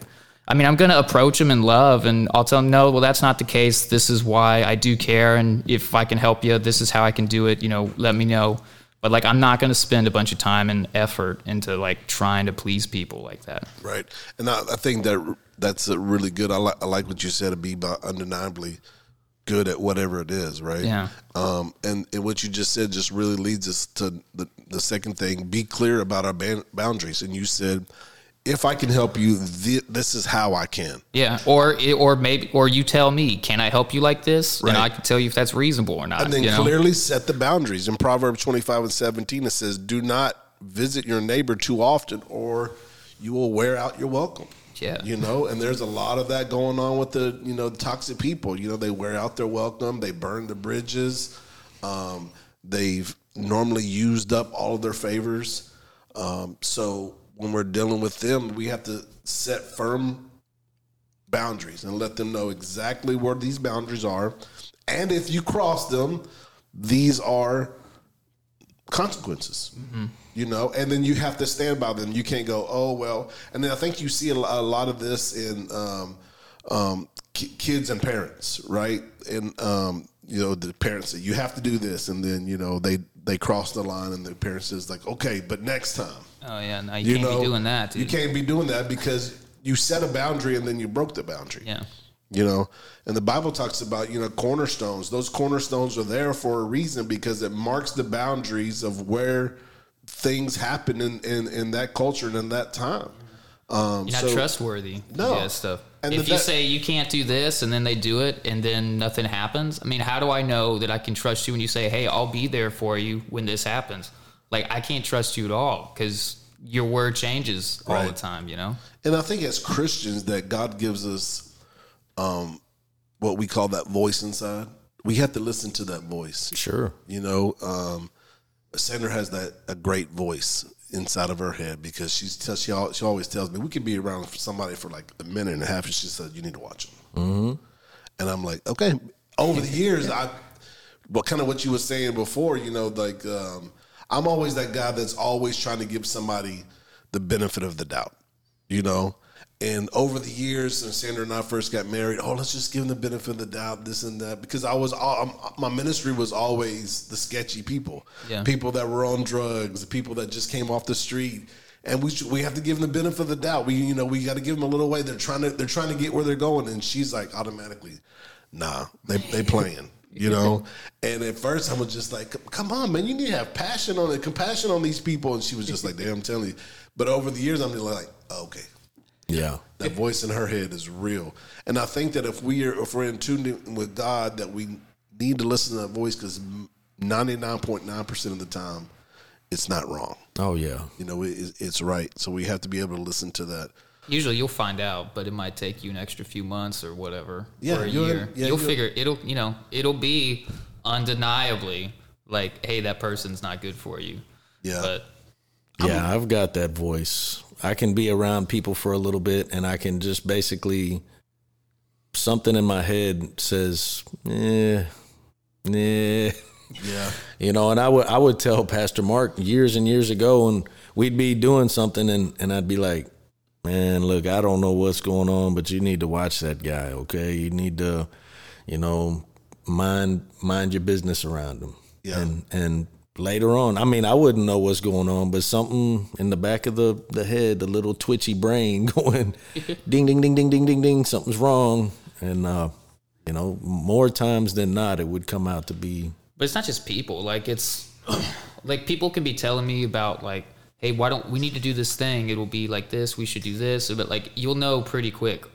C: i mean i'm gonna approach them in love and i'll tell them no well that's not the case this is why i do care and if i can help you this is how i can do it you know let me know but like i'm not going to spend a bunch of time and effort into like trying to please people like that
A: right and i, I think that that's really good I, li- I like what you said to be undeniably good at whatever it is right
C: yeah
A: um and, and what you just said just really leads us to the, the second thing be clear about our ban- boundaries and you said if I can help you, th- this is how I can.
C: Yeah, or or maybe or you tell me, can I help you like this? Right. And I can tell you if that's reasonable or not.
A: And
C: then
A: clearly know? set the boundaries. In Proverbs twenty five and seventeen, it says, "Do not visit your neighbor too often, or you will wear out your welcome." Yeah, you know, and there's a lot of that going on with the you know toxic people. You know, they wear out their welcome, they burn the bridges, um, they've normally used up all of their favors. Um, so when we're dealing with them, we have to set firm boundaries and let them know exactly where these boundaries are. And if you cross them, these are consequences, mm-hmm. you know, and then you have to stand by them. You can't go, oh, well. And then I think you see a, lot of this in um, um, kids and parents, right? And, um, you know, the parents say, you have to do this. And then, you know, they, they cross the line and the parents is like, okay, but next time
C: Oh yeah, no, you, you can't know, be doing that.
A: Dude. You can't be doing that because you set a boundary and then you broke the boundary.
C: Yeah.
A: You know, and the Bible talks about, you know, cornerstones. Those cornerstones are there for a reason because it marks the boundaries of where things happen in, in, in that culture and in that time.
C: Um, You're not so, trustworthy. No. stuff. And if the, you say you can't do this and then they do it and then nothing happens, I mean, how do I know that I can trust you when you say, hey, I'll be there for you when this happens? like I can't trust you at all because your word changes all right. the time, you know?
A: And I think as Christians that God gives us um what we call that voice inside. We have to listen to that voice.
B: Sure.
A: You know, um Sandra has that a great voice inside of her head because she's t- she she always tells me we can be around somebody for like a minute and a half and she said you need to watch them. Mm-hmm. And I'm like, okay. Over the years, I what kind of what you were saying before, you know, like um, I'm always that guy that's always trying to give somebody the benefit of the doubt, you know? And over the years, since Sandra and I first got married, oh, let's just give them the benefit of the doubt, this and that, because I was all I'm, my ministry was always the sketchy people, yeah. people that were on drugs, people that just came off the street, and we we have to give them the benefit of the doubt. We you know we got to give them a little way. They're trying to they're trying to get where they're going, and she's like automatically, nah, they they playing you know. and at first, I was just like, "Come on, man, you need to have passion on it, compassion on these people." And she was just like, "Damn, I'm telling you." But over the years, I'm like, oh, "Okay,
B: yeah,
A: that voice in her head is real." And I think that if we are if we're in tune with God, that we need to listen to that voice because 99.9 percent of the time, it's not wrong.
B: Oh yeah,
A: you know, it, it's right. So we have to be able to listen to that.
C: Usually you'll find out, but it might take you an extra few months or whatever. Yeah, or a year. Yeah, you'll figure it'll you know it'll be undeniably like, hey, that person's not good for you. Yeah. But
B: I'm, yeah, I've got that voice. I can be around people for a little bit, and I can just basically something in my head says, eh, eh. Yeah. You know, and I would I would tell Pastor Mark years and years ago and we'd be doing something and, and I'd be like, man, look, I don't know what's going on, but you need to watch that guy, okay? You need to, you know, mind mind your business around him. Yeah. And and later on, I mean, I wouldn't know what's going on, but something in the back of the the head, the little twitchy brain going ding ding ding ding ding ding ding, something's wrong. And uh, you know, more times than not it would come out to be
C: But it's not just people, like it's like people can be telling me about like hey, why don't we need to do this thing? It'll be like this. We should do this. But like, you'll know pretty quick.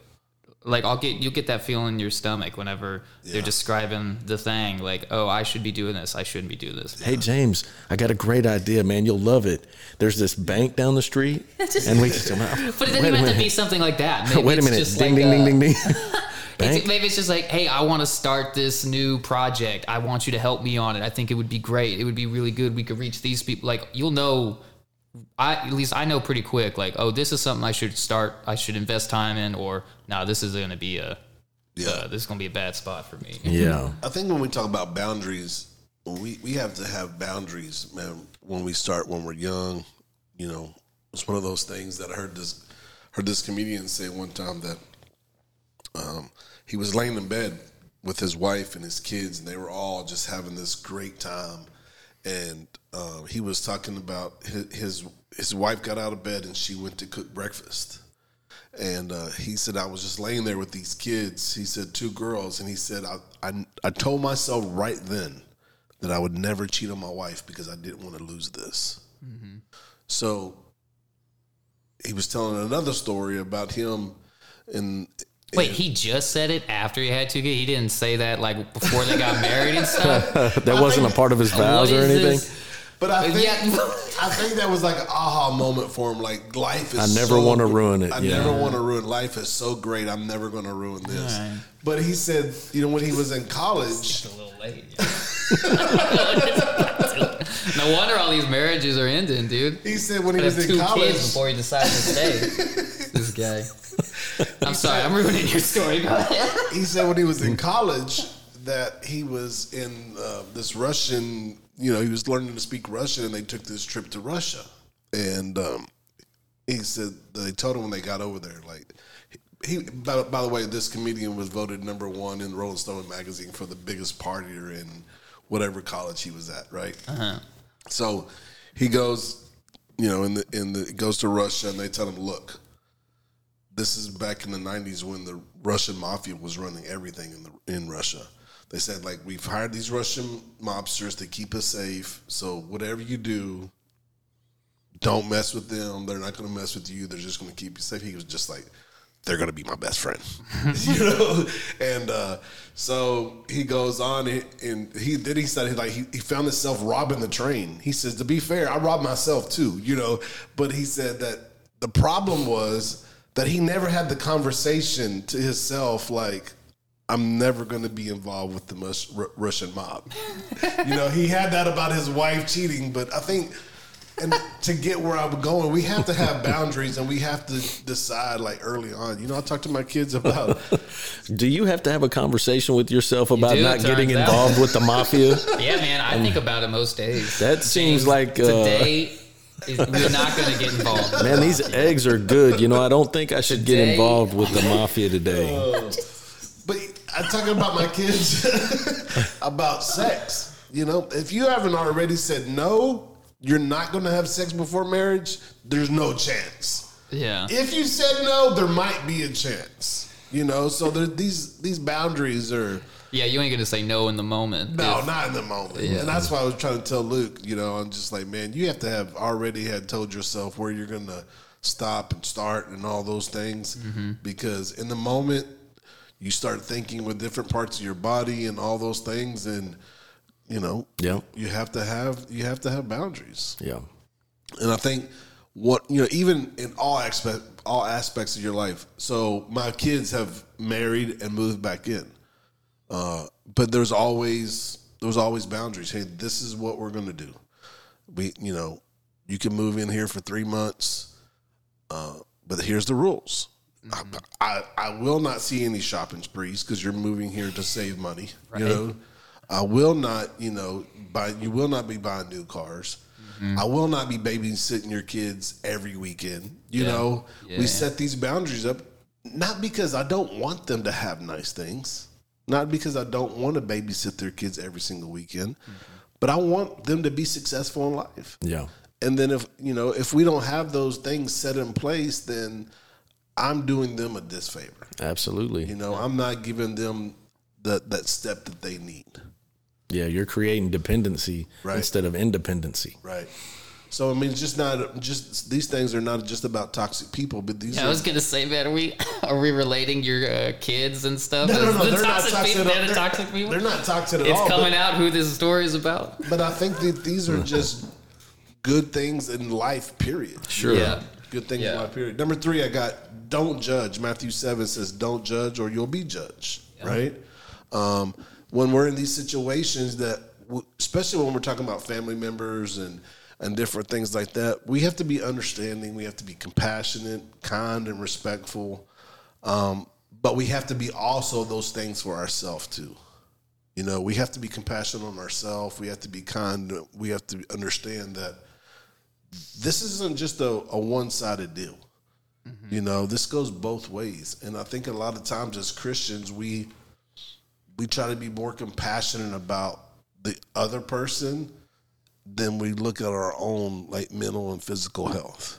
C: Like I'll get you'll get that feeling in your stomach whenever yeah. they're describing the thing. Like, oh, I should be doing this. I shouldn't be doing this.
B: Hey James, I got a great idea, man. You'll love it. There's this bank down the street, and we.
C: Just, but it doesn't have to be something like that.
B: Maybe wait a minute. Ding, like ding, a, ding, ding,
C: ding, ding, maybe it's just like, hey, I want to start this new project. I want you to help me on it. I think it would be great. It would be really good. We could reach these people. Like, you'll know I at least I know pretty quick like oh this is something I should start I should invest time in or no nah, this is going to be a uh, yeah uh, this is going to be a bad spot for me.
B: Yeah. I
A: think when we talk about boundaries we we have to have boundaries man when we start when we're young, you know. It's one of those things that I heard this heard this comedian say one time that um, he was laying in bed with his wife and his kids and they were all just having this great time and um, he was talking about his, his, wife got out of bed and she went to cook breakfast. And uh, he said, I was just laying there with these kids. He said, two girls. And he said, I, I, I told myself right then that I would never cheat on my wife because I didn't want to lose this. Mm-hmm. So he was telling another story about him in
C: Wait, he just said it after he had two kids. He didn't say that like before they got married and stuff.
B: that I wasn't think, a part of his vows or anything. This?
A: But I think yeah. I think that was like an aha moment for him. Like life is. I
B: never so, want to ruin it. I
A: yeah. never want to ruin. Life is so great. I'm never going to ruin this. Right. But he said, you know, when he was in college, a little late.
C: Yeah. no wonder all these marriages are ending, dude.
A: He said when he was in two college kids before he decided to
C: stay. this guy. I'm sorry, I'm ruining your story.
A: He said when he was in college that he was in uh, this Russian. You know, he was learning to speak Russian, and they took this trip to Russia. And um, he said they told him when they got over there, like he by, by, the way this comedian was voted number one in rolling stone magazine for the biggest partier in whatever college he was at, right? Uh-huh. So he goes, you know, in the in the goes to Russia, and they tell him, look, this is back in the '90s when the Russian mafia was running everything in the in Russia. They said like we've hired these Russian mobsters to keep us safe, so whatever you do, don't mess with them. They're not going to mess with you. They're just going to keep you safe. He was just like they're gonna be my best friend, you know. And uh, so he goes on, and, he then he said "He like he, he found himself robbing the train. He says, to be fair, I robbed myself too, you know. But he said that the problem was that he never had the conversation to himself like. I'm never going to be involved with the Russian mob. you know, he had that about his wife cheating, but I think and to get where I'm going, we have to have boundaries and we have to decide like early on. You know, I talk to my kids about.
B: Do you have to have a conversation with yourself about you not getting involved out. with the mafia?
C: Yeah, man, I think about it most days.
B: That seems like
C: today. Uh, is, we're not going to get involved.
B: Man, these eggs are good. You know, I don't think I should today, get involved with the mafia today.
A: but I'm talking about my kids about sex. You know, if you haven't already said no, you're not going to have sex before marriage, there's no chance.
C: Yeah.
A: If you said no, there might be a chance. You know, so there, these these boundaries are.
C: Yeah, you ain't gonna say no in the moment.
A: No, if, not in the moment. Yeah. And that's why I was trying to tell Luke. You know, I'm just like, man, you have to have already had told yourself where you're gonna stop and start and all those things, mm-hmm. because in the moment you start thinking with different parts of your body and all those things, and you know
B: yeah
A: you have to have you have to have boundaries
B: yeah
A: and i think what you know even in all aspect all aspects of your life so my kids have married and moved back in uh, but there's always there's always boundaries hey this is what we're going to do we you know you can move in here for three months uh, but here's the rules mm-hmm. I, I, I will not see any shopping sprees because you're moving here to save money right. you know I will not, you know, buy. You will not be buying new cars. Mm-hmm. I will not be babysitting your kids every weekend. You yeah. know, yeah. we set these boundaries up not because I don't want them to have nice things, not because I don't want to babysit their kids every single weekend, mm-hmm. but I want them to be successful in life.
B: Yeah.
A: And then if, you know, if we don't have those things set in place, then I'm doing them a disfavor.
B: Absolutely.
A: You know, I'm not giving them the, that step that they need.
B: Yeah, you're creating dependency right. instead of independency.
A: Right. So I mean, it's just not just these things are not just about toxic people, but these.
C: Yeah, are, I was gonna say, man, are we are we relating your uh, kids and stuff? No, no, no,
A: the they're
C: toxic
A: not toxic. People, they're, they're, toxic people. They're not toxic at
C: it's
A: all.
C: It's coming but, out who this story is about.
A: But I think that these are just good things in life. Period.
C: Sure. Yeah.
A: Good things yeah. in life. Period. Number three, I got don't judge. Matthew seven says, "Don't judge, or you'll be judged." Yeah. Right. Um, when we're in these situations that, especially when we're talking about family members and and different things like that, we have to be understanding. We have to be compassionate, kind, and respectful. Um, but we have to be also those things for ourselves too. You know, we have to be compassionate on ourselves. We have to be kind. We have to understand that this isn't just a, a one sided deal. Mm-hmm. You know, this goes both ways. And I think a lot of times as Christians, we we try to be more compassionate about the other person than we look at our own like mental and physical health.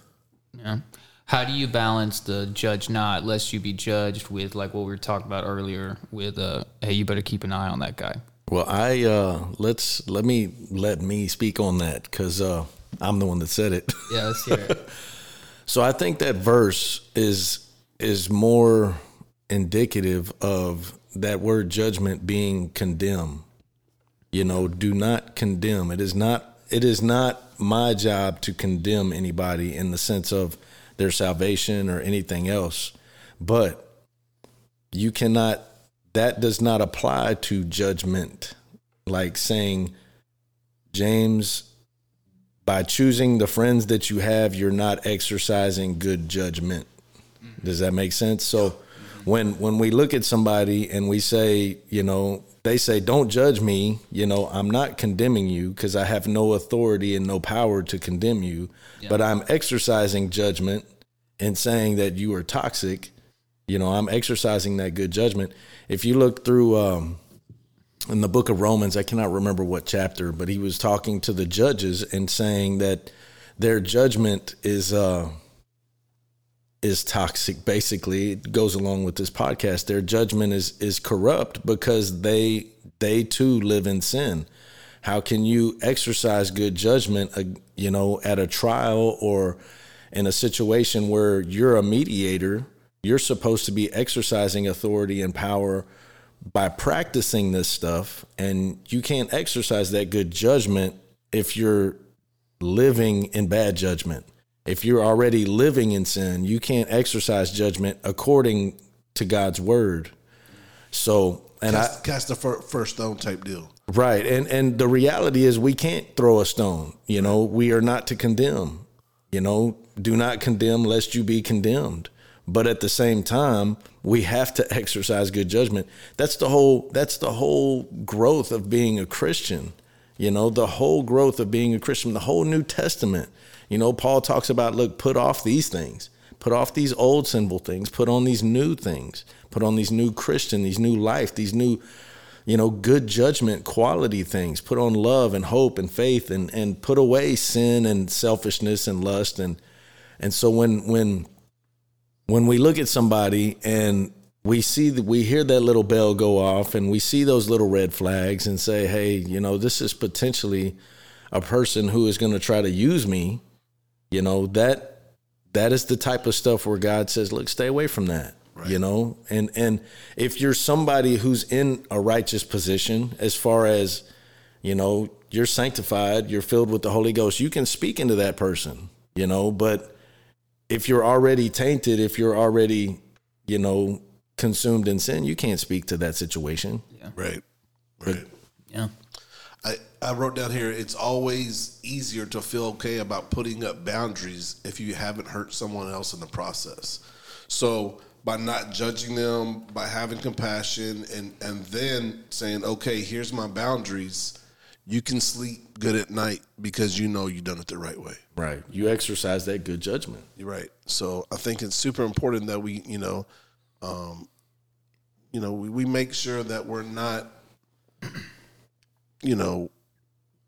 C: Yeah. How do you balance the judge not lest you be judged with like what we were talking about earlier with uh hey you better keep an eye on that guy.
B: Well, I uh let's let me let me speak on that cuz uh I'm the one that said it.
C: Yeah, let's hear it.
B: so I think that verse is is more indicative of that word judgment being condemn. You know, do not condemn. It is not it is not my job to condemn anybody in the sense of their salvation or anything else. But you cannot that does not apply to judgment like saying James by choosing the friends that you have, you're not exercising good judgment. Does that make sense? So when when we look at somebody and we say, you know, they say, "Don't judge me." You know, I'm not condemning you because I have no authority and no power to condemn you, yeah. but I'm exercising judgment and saying that you are toxic. You know, I'm exercising that good judgment. If you look through um, in the book of Romans, I cannot remember what chapter, but he was talking to the judges and saying that their judgment is. Uh, is toxic basically it goes along with this podcast their judgment is is corrupt because they they too live in sin how can you exercise good judgment uh, you know at a trial or in a situation where you're a mediator you're supposed to be exercising authority and power by practicing this stuff and you can't exercise that good judgment if you're living in bad judgment if you're already living in sin, you can't exercise judgment according to God's word. So,
A: and cast, I cast the first stone type deal.
B: Right. And and the reality is we can't throw a stone. You know, we are not to condemn. You know, do not condemn lest you be condemned. But at the same time, we have to exercise good judgment. That's the whole that's the whole growth of being a Christian. You know, the whole growth of being a Christian, the whole New Testament you know, Paul talks about look, put off these things, put off these old sinful things, put on these new things, put on these new Christian, these new life, these new you know, good judgment, quality things. Put on love and hope and faith and and put away sin and selfishness and lust and and so when when when we look at somebody and we see that we hear that little bell go off and we see those little red flags and say, "Hey, you know, this is potentially a person who is going to try to use me you know, that that is the type of stuff where God says, look, stay away from that. Right. You know? And and if you're somebody who's in a righteous position as far as, you know, you're sanctified, you're filled with the Holy Ghost, you can speak into that person, you know, but if you're already tainted, if you're already, you know, consumed in sin, you can't speak to that situation.
A: Yeah. Right. Right. But, yeah. I, I wrote down here it's always easier to feel okay about putting up boundaries if you haven't hurt someone else in the process. So by not judging them, by having compassion and and then saying, "Okay, here's my boundaries." You can sleep good at night because you know you done it the right way.
B: Right. You exercise that good judgment.
A: You're right. So I think it's super important that we, you know, um, you know, we, we make sure that we're not you know,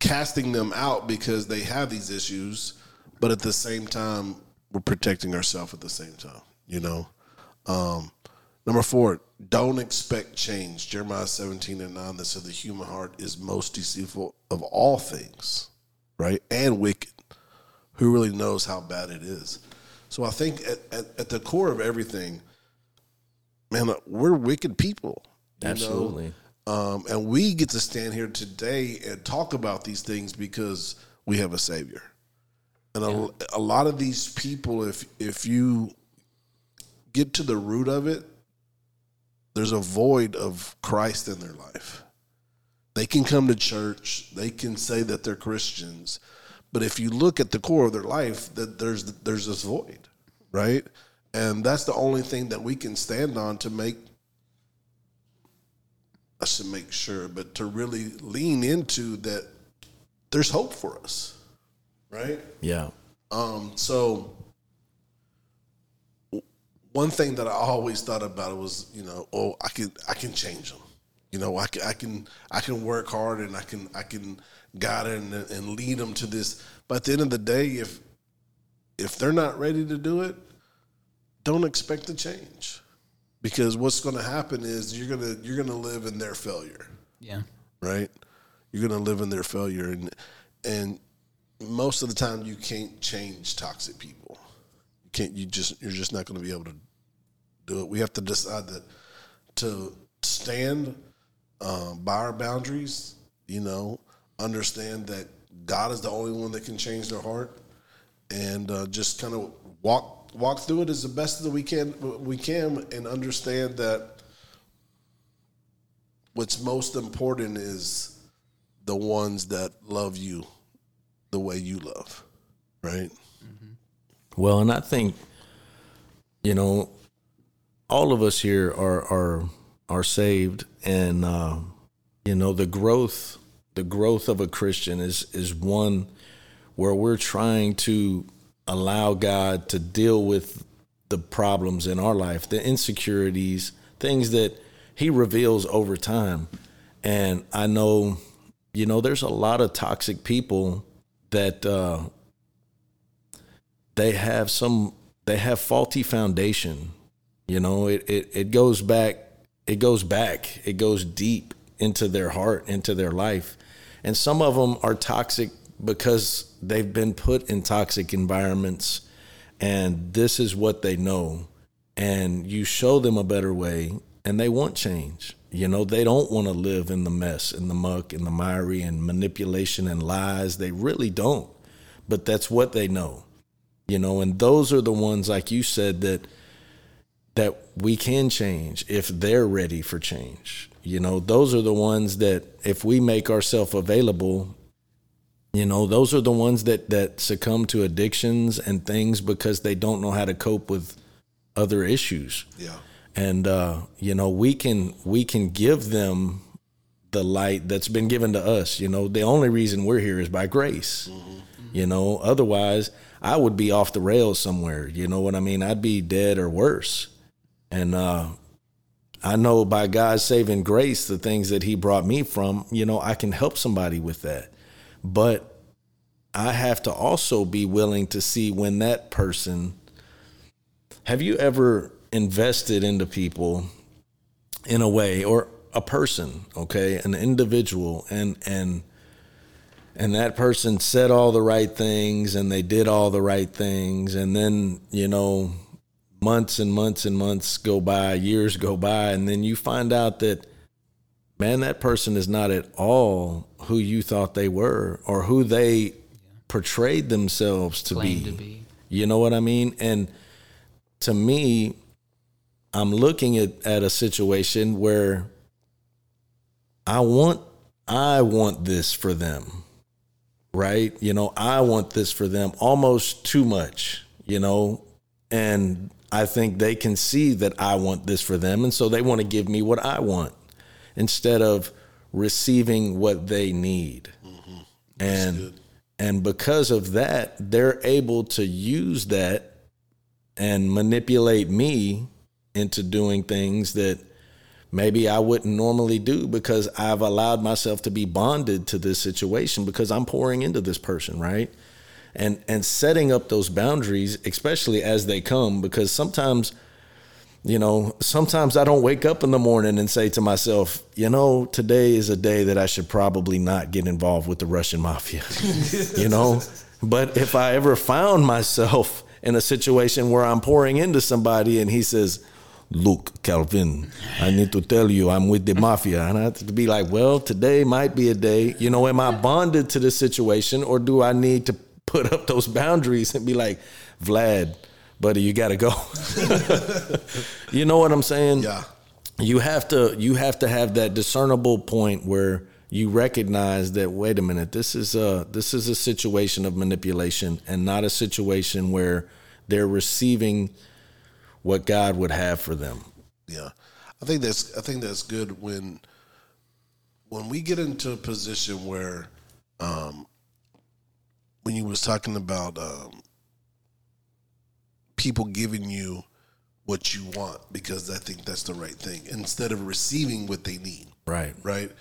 A: casting them out because they have these issues, but at the same time, we're protecting ourselves at the same time, you know? Um, number four, don't expect change. Jeremiah 17 and 9 that said the human heart is most deceitful of all things, right? And wicked. Who really knows how bad it is? So I think at, at, at the core of everything, man, we're wicked people.
B: Absolutely. Know?
A: Um, and we get to stand here today and talk about these things because we have a savior. And yeah. a, a lot of these people, if if you get to the root of it, there's a void of Christ in their life. They can come to church, they can say that they're Christians, but if you look at the core of their life, that there's there's this void, right? And that's the only thing that we can stand on to make I should make sure, but to really lean into that there's hope for us. Right?
B: Yeah.
A: Um, so one thing that I always thought about was, you know, oh, I can I can change them. You know, I can I can I can work hard and I can I can guide them and, and lead them to this. But at the end of the day, if if they're not ready to do it, don't expect to change because what's going to happen is you're going to you're going to live in their failure.
C: Yeah.
A: Right? You're going to live in their failure and and most of the time you can't change toxic people. You can't you just you're just not going to be able to do it. We have to decide that to stand um, by our boundaries, you know, understand that God is the only one that can change their heart and uh, just kind of walk walk through it as the best that we can we can and understand that what's most important is the ones that love you the way you love right mm-hmm.
B: well and i think you know all of us here are are are saved and uh, you know the growth the growth of a christian is is one where we're trying to allow God to deal with the problems in our life, the insecurities, things that He reveals over time. And I know, you know, there's a lot of toxic people that uh, they have some, they have faulty foundation. You know, it, it, it goes back, it goes back, it goes deep into their heart, into their life. And some of them are toxic because they've been put in toxic environments and this is what they know and you show them a better way and they want change you know they don't want to live in the mess in the muck in the miry and manipulation and lies they really don't but that's what they know you know and those are the ones like you said that that we can change if they're ready for change you know those are the ones that if we make ourselves available you know, those are the ones that that succumb to addictions and things because they don't know how to cope with other issues.
A: Yeah.
B: And uh, you know, we can we can give them the light that's been given to us. You know, the only reason we're here is by grace. Mm-hmm. You know, otherwise I would be off the rails somewhere. You know what I mean? I'd be dead or worse. And uh, I know by God's saving grace, the things that He brought me from, you know, I can help somebody with that. But I have to also be willing to see when that person. Have you ever invested into people in a way or a person, okay, an individual and and and that person said all the right things and they did all the right things and then, you know, months and months and months go by, years go by and then you find out that man, that person is not at all who you thought they were or who they portrayed themselves to be. to be. You know what I mean? And to me, I'm looking at, at a situation where I want I want this for them. Right? You know, I want this for them almost too much, you know, and I think they can see that I want this for them and so they want to give me what I want instead of receiving what they need. Mm-hmm. And and because of that, they're able to use that and manipulate me into doing things that maybe I wouldn't normally do because I've allowed myself to be bonded to this situation because I'm pouring into this person, right? And and setting up those boundaries, especially as they come, because sometimes you know, sometimes I don't wake up in the morning and say to myself, you know, today is a day that I should probably not get involved with the Russian mafia, you know? But if I ever found myself in a situation where I'm pouring into somebody and he says, Look, Calvin, I need to tell you I'm with the mafia. And I have to be like, well, today might be a day. You know, am I bonded to this situation or do I need to put up those boundaries and be like, Vlad, buddy, you got to go. you know what I'm saying?
A: Yeah.
B: You have to you have to have that discernible point where you recognize that wait a minute, this is a this is a situation of manipulation and not a situation where they're receiving what God would have for them.
A: Yeah. I think that's I think that's good when when we get into a position where um when you was talking about um people giving you what you want because I think that's the right thing instead of receiving what they need.
B: Right.
A: Right.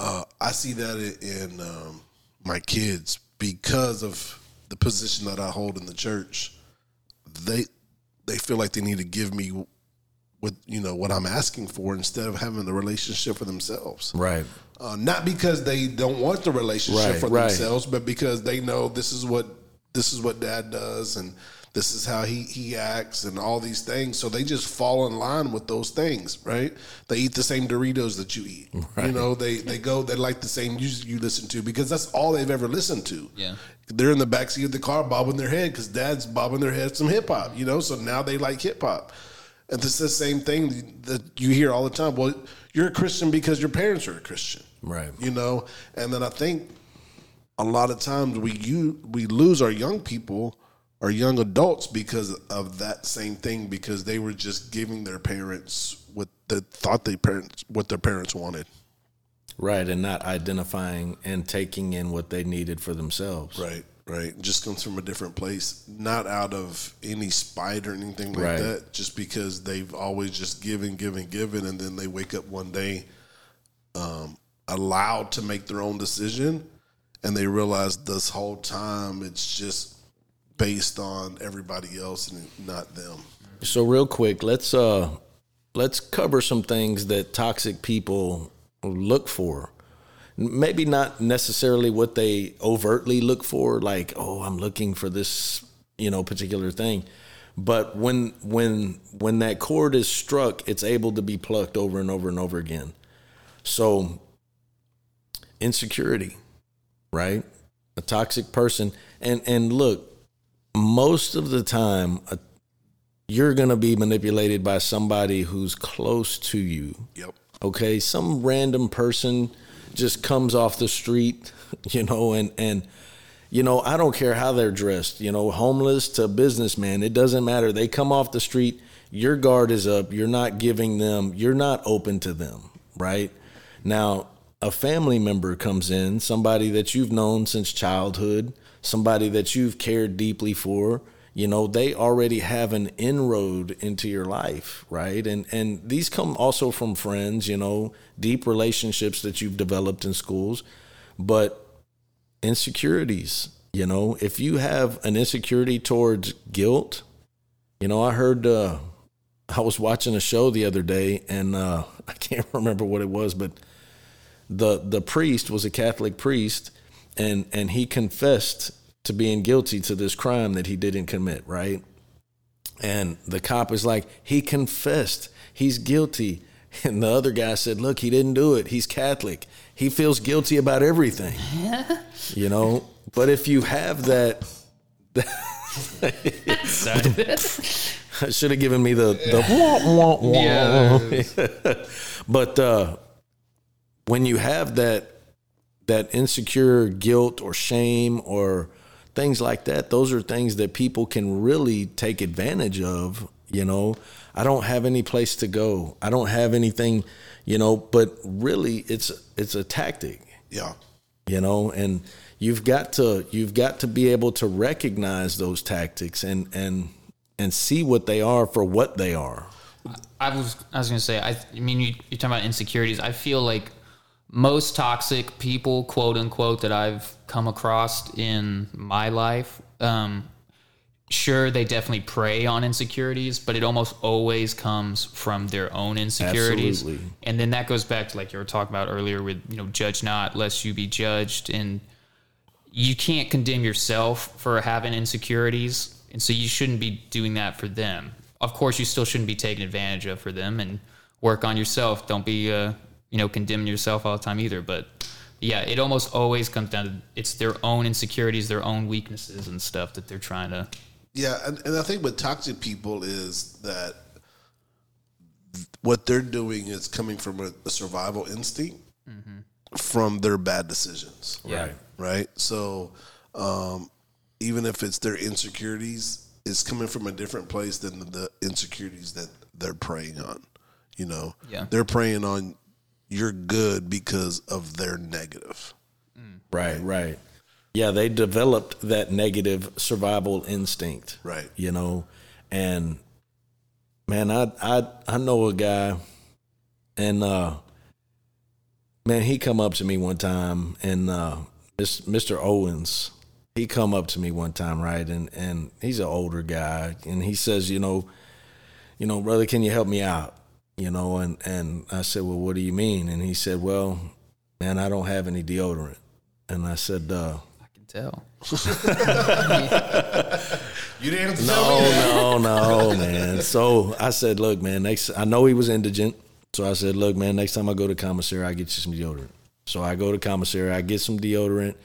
A: Uh, I see that in um, my kids because of the position that I hold in the church. They they feel like they need to give me what you know what I'm asking for instead of having the relationship for themselves.
B: Right.
A: Uh, not because they don't want the relationship right, for right. themselves, but because they know this is what this is what dad does and this is how he he acts and all these things so they just fall in line with those things right they eat the same doritos that you eat right. you know they they go they like the same music you listen to because that's all they've ever listened to yeah they're in the backseat of the car bobbing their head because dad's bobbing their head some hip-hop you know so now they like hip-hop and it's the same thing that you hear all the time well you're a christian because your parents are a christian
B: right
A: you know and then i think a lot of times we you we lose our young people are young adults because of that same thing because they were just giving their parents what the thought their parents what their parents wanted.
B: Right, and not identifying and taking in what they needed for themselves.
A: Right, right. Just comes from a different place, not out of any spite or anything like right. that. Just because they've always just given, given, given, and then they wake up one day, um, allowed to make their own decision, and they realize this whole time it's just based on everybody else and not them.
B: So real quick, let's uh let's cover some things that toxic people look for. Maybe not necessarily what they overtly look for like, oh, I'm looking for this, you know, particular thing. But when when when that chord is struck, it's able to be plucked over and over and over again. So insecurity, right? A toxic person and and look, most of the time, a, uh, you're going to be manipulated by somebody who's close to you.
A: Yep.
B: Okay. Some random person just comes off the street, you know, and, and, you know, I don't care how they're dressed, you know, homeless to businessman, it doesn't matter. They come off the street, your guard is up, you're not giving them, you're not open to them, right? Now, a family member comes in, somebody that you've known since childhood, somebody that you've cared deeply for, you know, they already have an inroad into your life, right? And and these come also from friends, you know, deep relationships that you've developed in schools, but insecurities, you know, if you have an insecurity towards guilt, you know, I heard uh I was watching a show the other day and uh I can't remember what it was, but the the priest was a Catholic priest and and he confessed to being guilty to this crime that he didn't commit, right? And the cop is like, he confessed, he's guilty. And the other guy said, look, he didn't do it. He's Catholic. He feels guilty about everything. you know? But if you have that. should have given me the the wah, wah, wah. Yeah, but uh, when you have that that insecure guilt or shame or things like that, those are things that people can really take advantage of. You know, I don't have any place to go. I don't have anything, you know, but really it's it's a tactic.
A: Yeah.
B: You know, and you've got to you've got to be able to recognize those tactics and and and see what they are for what they are.
C: I was I was gonna say I, I mean you, you're talking about insecurities. I feel like most toxic people, quote unquote, that I've come across in my life. Um, sure, they definitely prey on insecurities, but it almost always comes from their own insecurities. Absolutely. And then that goes back to like you were talking about earlier with, you know, judge not lest you be judged. And you can't condemn yourself for having insecurities. And so you shouldn't be doing that for them. Of course, you still shouldn't be taken advantage of for them and work on yourself. Don't be, uh, you know, condemn yourself all the time either. But yeah, it almost always comes down to it's their own insecurities, their own weaknesses and stuff that they're trying to.
A: Yeah, and, and I think with toxic people is that what they're doing is coming from a, a survival instinct mm-hmm. from their bad decisions.
C: Yeah.
A: Right. Right. So um, even if it's their insecurities, it's coming from a different place than the, the insecurities that they're preying on. You know,
C: yeah.
A: they're preying on you're good because of their negative.
B: Right, right. Yeah, they developed that negative survival instinct.
A: Right.
B: You know, and man, I I I know a guy and uh man, he come up to me one time and uh this Mr. Owens, he come up to me one time, right? And and he's an older guy and he says, you know, you know, brother, can you help me out? you know, and, and I said, well, what do you mean? And he said, well, man, I don't have any deodorant. And I said, uh,
C: I can tell.
B: you didn't have to tell me No, no, no, man. So I said, look, man, next, I know he was indigent. So I said, look, man, next time I go to commissary, I get you some deodorant. So I go to commissary, I get some deodorant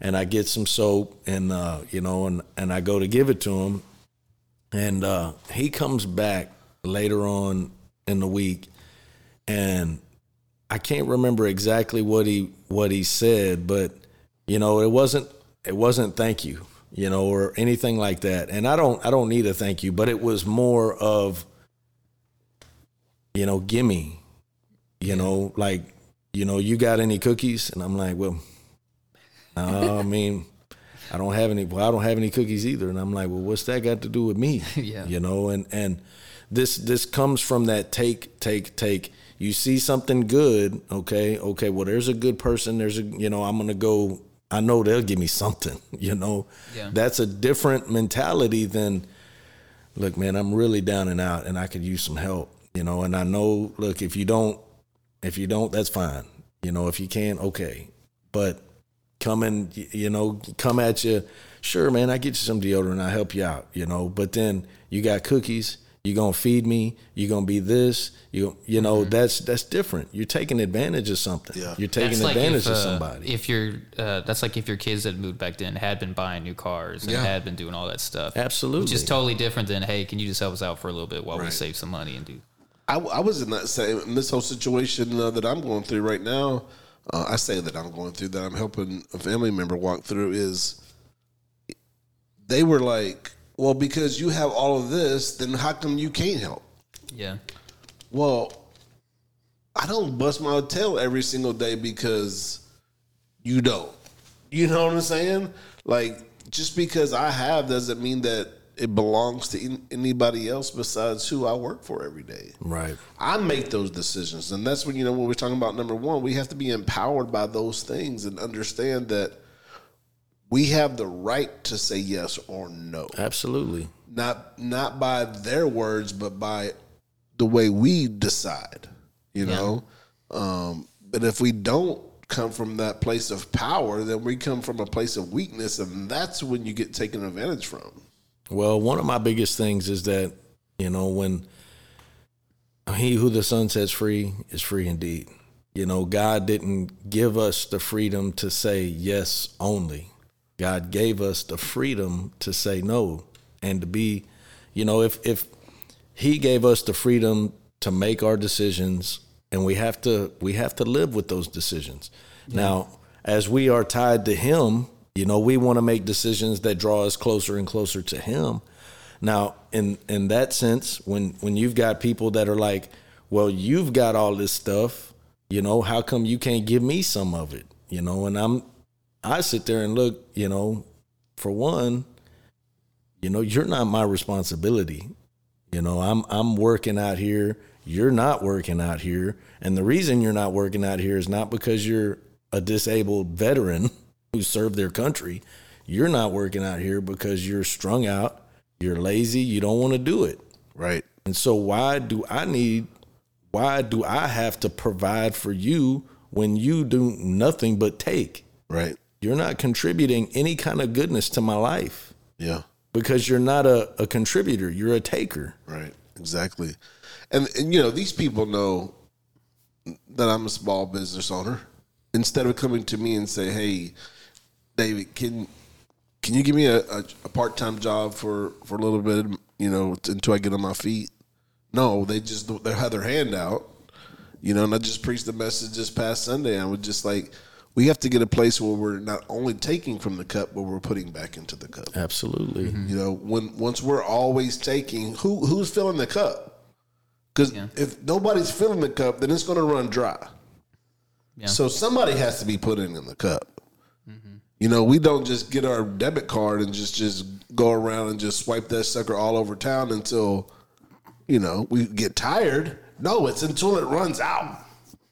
B: and I get some soap and, uh, you know, and, and I go to give it to him. And uh, he comes back later on in the week, and I can't remember exactly what he what he said, but you know, it wasn't it wasn't thank you, you know, or anything like that. And I don't I don't need a thank you, but it was more of you know, gimme, you know, like you know, you got any cookies? And I'm like, well, no, I mean, I don't have any. Well, I don't have any cookies either. And I'm like, well, what's that got to do with me?
C: yeah.
B: You know, and and this this comes from that take take take you see something good okay okay well there's a good person there's a you know i'm gonna go i know they'll give me something you know yeah. that's a different mentality than look man i'm really down and out and i could use some help you know and i know look if you don't if you don't that's fine you know if you can okay but come and you know come at you sure man i get you some deodorant i help you out you know but then you got cookies you're gonna feed me you're gonna be this you you know mm-hmm. that's that's different you're taking advantage of something yeah. you're taking that's advantage like if, of uh, somebody
C: uh, if you're uh, that's like if your kids had moved back then had been buying new cars and yeah. had been doing all that stuff
B: absolutely which
C: is totally different than hey can you just help us out for a little bit while right. we save some money and do
A: I, I was in that same in this whole situation uh, that I'm going through right now uh, I say that I'm going through that I'm helping a family member walk through is they were like well, because you have all of this, then how come you can't help?
C: Yeah.
A: Well, I don't bust my tail every single day because you don't. You know what I'm saying? Like, just because I have doesn't mean that it belongs to anybody else besides who I work for every day.
B: Right.
A: I make those decisions. And that's when, you know, when we're talking about number one, we have to be empowered by those things and understand that – we have the right to say yes or no.
B: Absolutely.
A: Not not by their words, but by the way we decide. You yeah. know, um, but if we don't come from that place of power, then we come from a place of weakness, and that's when you get taken advantage from.
B: Well, one of my biggest things is that you know when he who the son sets free is free indeed. You know, God didn't give us the freedom to say yes only. God gave us the freedom to say no and to be, you know, if if he gave us the freedom to make our decisions and we have to we have to live with those decisions. Yeah. Now, as we are tied to him, you know, we want to make decisions that draw us closer and closer to him. Now, in in that sense, when when you've got people that are like, "Well, you've got all this stuff, you know, how come you can't give me some of it?" You know, and I'm I sit there and look, you know, for one, you know, you're not my responsibility. You know, I'm I'm working out here, you're not working out here, and the reason you're not working out here is not because you're a disabled veteran who served their country. You're not working out here because you're strung out, you're lazy, you don't want to do it.
A: Right.
B: And so why do I need why do I have to provide for you when you do nothing but take?
A: Right
B: you're not contributing any kind of goodness to my life.
A: Yeah.
B: Because you're not a, a contributor, you're a taker.
A: Right. Exactly. And, and, you know, these people know that I'm a small business owner. Instead of coming to me and say, hey, David, can can you give me a, a, a part time job for, for a little bit, you know, until I get on my feet? No, they just they had their hand out, you know, and I just preached the message this past Sunday. I was just like, we have to get a place where we're not only taking from the cup, but we're putting back into the cup.
B: Absolutely.
A: Mm-hmm. You know, when once we're always taking, who who's filling the cup? Because yeah. if nobody's filling the cup, then it's going to run dry. Yeah. So somebody has to be putting in the cup. Mm-hmm. You know, we don't just get our debit card and just just go around and just swipe that sucker all over town until you know we get tired. No, it's until it runs out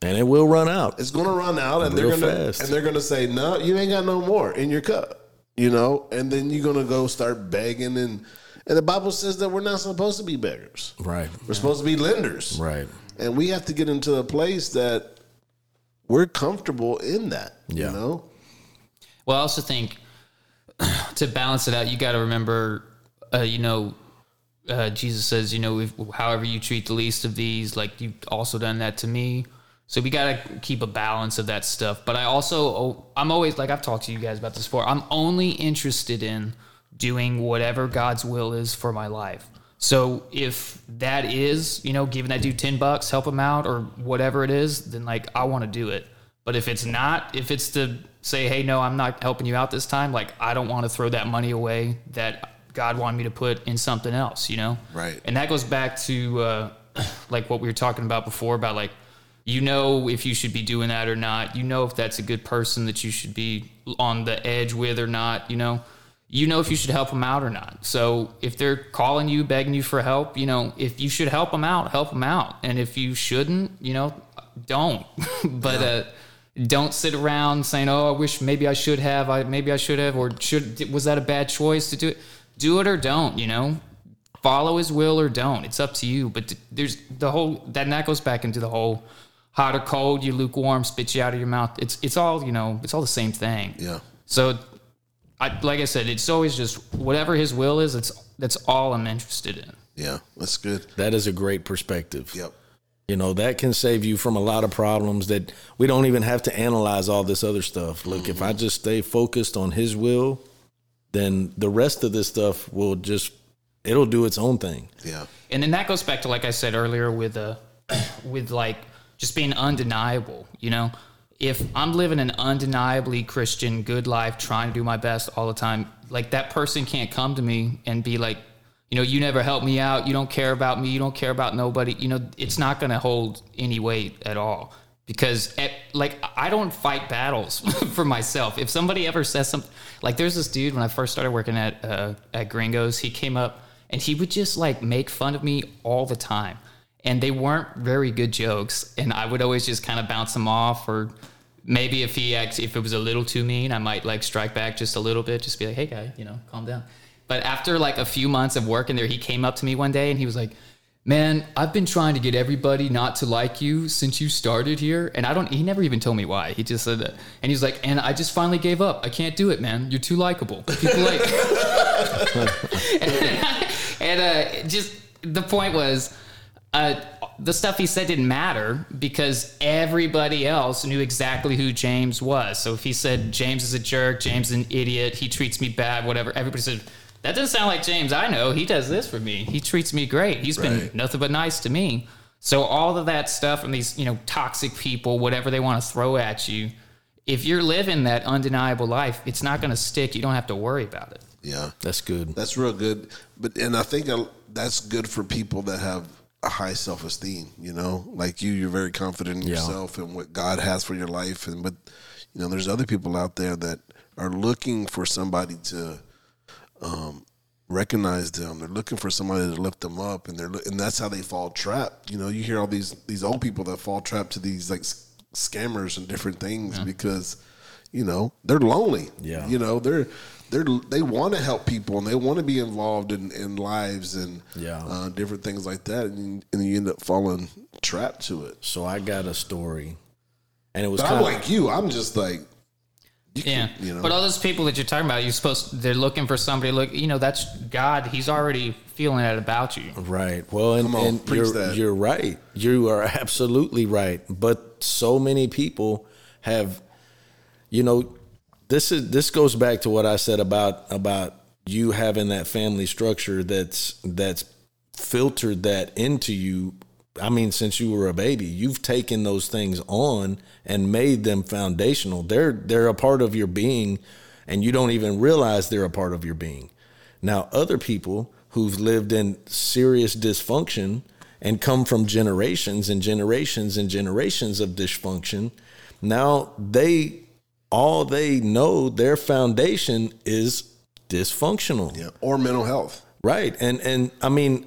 B: and it will run out.
A: It's going to run out, and they're going to and they're going to say, "No, you ain't got no more in your cup," you know. And then you're going to go start begging, and and the Bible says that we're not supposed to be beggars,
B: right?
A: We're supposed to be lenders,
B: right?
A: And we have to get into a place that we're comfortable in that, yeah. you know.
C: Well, I also think to balance it out, you got to remember, uh, you know, uh, Jesus says, you know, if, however you treat the least of these, like you've also done that to me. So we got to keep a balance of that stuff. But I also, oh, I'm always like, I've talked to you guys about this before. I'm only interested in doing whatever God's will is for my life. So if that is, you know, giving that dude 10 bucks, help him out or whatever it is, then like I want to do it. But if it's not, if it's to say, hey, no, I'm not helping you out this time, like I don't want to throw that money away that God wanted me to put in something else, you know?
A: Right.
C: And that goes back to uh, like what we were talking about before about like, you know if you should be doing that or not. You know if that's a good person that you should be on the edge with or not. You know, you know if you should help them out or not. So if they're calling you, begging you for help, you know if you should help them out, help them out, and if you shouldn't, you know, don't. but yeah. uh, don't sit around saying, "Oh, I wish maybe I should have. I maybe I should have, or should was that a bad choice to do it? Do it or don't. You know, follow his will or don't. It's up to you. But there's the whole that and that goes back into the whole hot or cold, you lukewarm, spits you out of your mouth. It's it's all you know. It's all the same thing.
A: Yeah.
C: So, I like I said, it's always just whatever His will is. It's that's all I'm interested in.
A: Yeah, that's good.
B: That is a great perspective.
A: Yep.
B: You know, that can save you from a lot of problems that we don't even have to analyze all this other stuff. Look, mm-hmm. if I just stay focused on his will, then the rest of this stuff will just it'll do its own thing.
A: Yeah.
C: And then that goes back to like I said earlier with uh with like just being undeniable, you know? If I'm living an undeniably Christian, good life, trying to do my best all the time, like that person can't come to me and be like, you know, you never help me out. You don't care about me. You don't care about nobody. You know, it's not going to hold any weight at all because, at, like, I don't fight battles for myself. If somebody ever says something, like, there's this dude when I first started working at uh, at Gringos, he came up and he would just like make fun of me all the time and they weren't very good jokes. And I would always just kind of bounce them off, or maybe if he acts, if it was a little too mean, I might like strike back just a little bit, just be like, "Hey, guy, you know, calm down." But after like a few months of working there, he came up to me one day and he was like, "Man, I've been trying to get everybody not to like you since you started here, and I don't." He never even told me why. He just said that, and he's like, "And I just finally gave up. I can't do it, man. You're too likable. People like." and, and uh, just the point was uh, the stuff he said didn't matter because everybody else knew exactly who James was. So if he said James is a jerk, James is an idiot, he treats me bad, whatever, everybody said that doesn't sound like James. I know he does this for me. He treats me great. He's right. been nothing but nice to me. So all of that stuff from these you know toxic people, whatever they want to throw at you, if you're living that undeniable life, it's not going to stick. You don't have to worry about it.
A: Yeah,
B: that's good.
A: That's real good. But and I think uh, that's good for people that have a high self esteem. You know, like you, you're very confident in yeah. yourself and what God has for your life. And but you know, there's other people out there that are looking for somebody to um, recognize them. They're looking for somebody to lift them up, and they're and that's how they fall trapped. You know, you hear all these these old people that fall trapped to these like scammers and different things yeah. because you know they're lonely.
B: Yeah,
A: you know they're they're they want to help people and they want to be involved in, in lives and
B: yeah.
A: uh, different things like that, and, and you end up falling trapped to it.
B: So I got a story,
A: and it was. I'm like you. I'm just like.
C: You yeah, can, you know. but all those people that you're talking about, you're supposed they're looking for somebody. Look, you know, that's God. He's already feeling that about you.
B: Right. Well, and, on, and you're that. you're right. You are absolutely right. But so many people have, you know, this is this goes back to what I said about about you having that family structure that's that's filtered that into you. I mean, since you were a baby, you've taken those things on and made them foundational. They're they're a part of your being, and you don't even realize they're a part of your being. Now, other people who've lived in serious dysfunction and come from generations and generations and generations of dysfunction, now they all they know their foundation is dysfunctional
A: yeah, or mental health
B: right and and i mean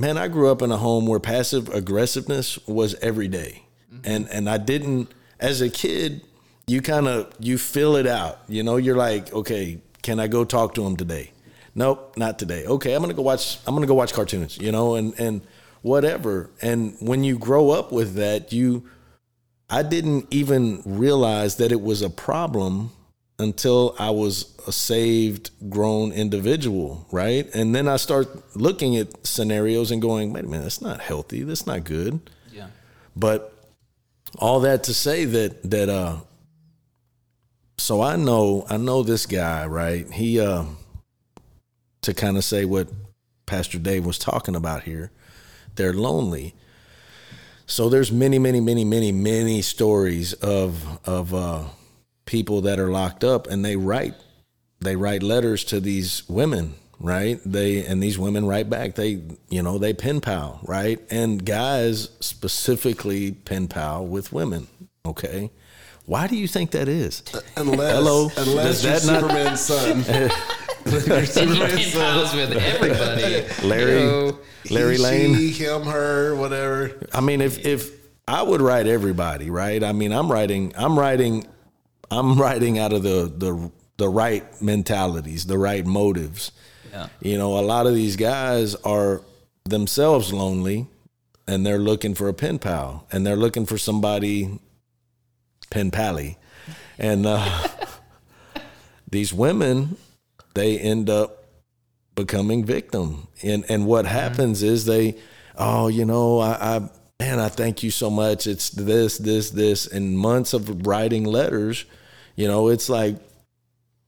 B: man i grew up in a home where passive aggressiveness was every day. Mm-hmm. and and i didn't as a kid you kind of you fill it out you know you're like okay can i go talk to him today nope not today okay i'm gonna go watch i'm gonna go watch cartoons you know and and whatever and when you grow up with that you I didn't even realize that it was a problem until I was a saved, grown individual, right? And then I start looking at scenarios and going, wait a minute, that's not healthy. That's not good.
C: Yeah.
B: But all that to say that that uh so I know I know this guy, right? He uh to kind of say what Pastor Dave was talking about here, they're lonely. So there's many, many, many, many, many stories of of uh, people that are locked up, and they write they write letters to these women, right? They and these women write back. They you know they pen pal, right? And guys specifically pen pal with women. Okay, why do you think that is? Unless, Hello, unless does that Superman's not, son.
A: Superman pals with everybody. Larry, you know, Larry he, Lane, she, him, her, whatever.
B: I mean, if if I would write everybody, right? I mean, I'm writing, I'm writing, I'm writing out of the the the right mentalities, the right motives. Yeah. You know, a lot of these guys are themselves lonely, and they're looking for a pen pal, and they're looking for somebody pen pally, and. Uh, these women they end up becoming victim. And and what mm-hmm. happens is they, oh, you know, I, I man, I thank you so much. It's this, this, this, and months of writing letters. You know, it's like,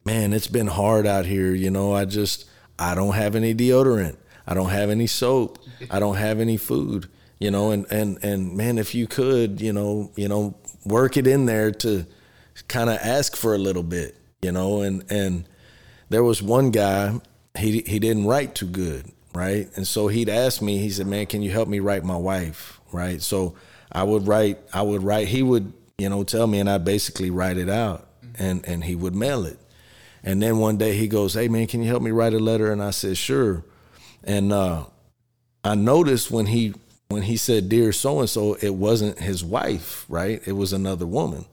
B: man, it's been hard out here. You know, I just I don't have any deodorant. I don't have any soap. I don't have any food. You know, and and and man, if you could, you know, you know, work it in there to kind of ask for a little bit. You know, and and there was one guy he he didn't write too good, right? And so he'd ask me. He said, "Man, can you help me write my wife?" Right? So I would write. I would write. He would you know tell me, and I basically write it out, and and he would mail it. And then one day he goes, "Hey man, can you help me write a letter?" And I said, "Sure." And uh, I noticed when he when he said dear so and so it wasn't his wife right it was another woman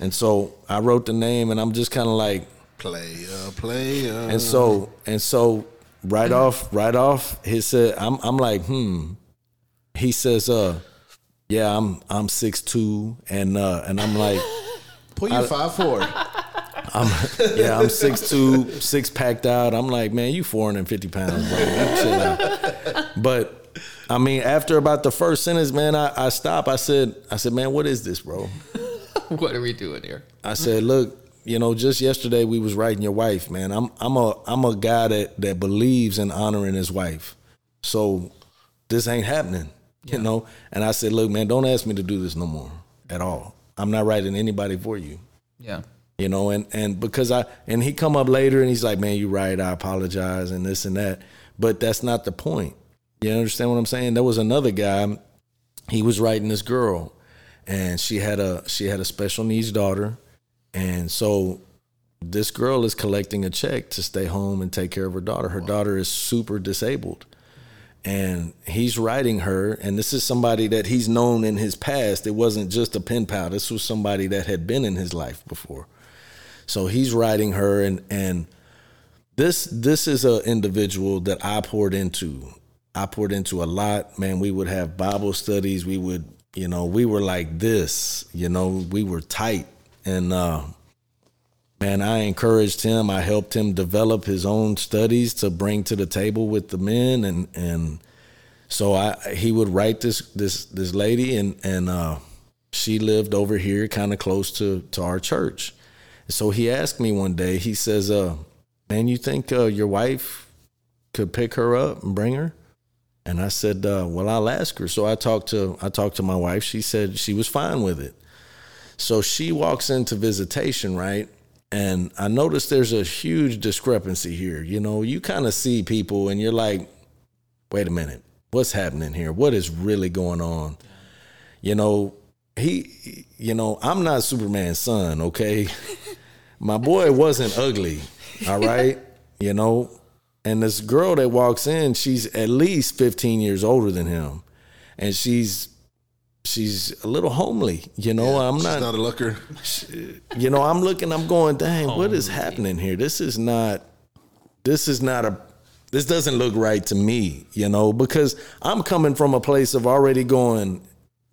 B: and so i wrote the name and i'm just kind of like
A: Player, player.
B: And so and so right off, right off, he said, I'm I'm like, hmm. He says, uh, yeah, I'm I'm six two and uh and I'm like
A: Put your five four. I'm
B: yeah, I'm six two, six packed out. I'm like, man, you four hundred and fifty pounds, bro. but I mean, after about the first sentence, man, I, I stopped. I said, I said, man, what is this, bro?
C: what are we doing here?
B: I said, look, you know, just yesterday we was writing your wife, man. I'm I'm a I'm a guy that that believes in honoring his wife. So this ain't happening, yeah. you know. And I said, look, man, don't ask me to do this no more at all. I'm not writing anybody for you.
C: Yeah.
B: You know, and and because I and he come up later and he's like, man, you right. I apologize and this and that, but that's not the point. You understand what I'm saying? There was another guy. He was writing this girl, and she had a she had a special needs daughter and so this girl is collecting a check to stay home and take care of her daughter. Her wow. daughter is super disabled. And he's writing her, and this is somebody that he's known in his past. It wasn't just a pen pal. This was somebody that had been in his life before. So he's writing her, and and this this is an individual that I poured into. I poured into a lot, man. We would have Bible studies. We would, you know, we were like this. You know, we were tight and uh, man, I encouraged him. I helped him develop his own studies to bring to the table with the men, and and so I he would write this this this lady, and and uh, she lived over here, kind of close to to our church. So he asked me one day. He says, uh, "Man, you think uh, your wife could pick her up and bring her?" And I said, uh, "Well, I'll ask her." So I talked to I talked to my wife. She said she was fine with it. So she walks into visitation, right? And I notice there's a huge discrepancy here. You know, you kind of see people and you're like, wait a minute, what's happening here? What is really going on? You know, he, you know, I'm not Superman's son, okay? My boy wasn't ugly, all right? You know, and this girl that walks in, she's at least 15 years older than him. And she's she's a little homely. You know, yeah, I'm not. not a looker. She, you know, I'm looking. I'm going. Dang, what is happening here? This is not. This is not a. This doesn't look right to me. You know, because I'm coming from a place of already going.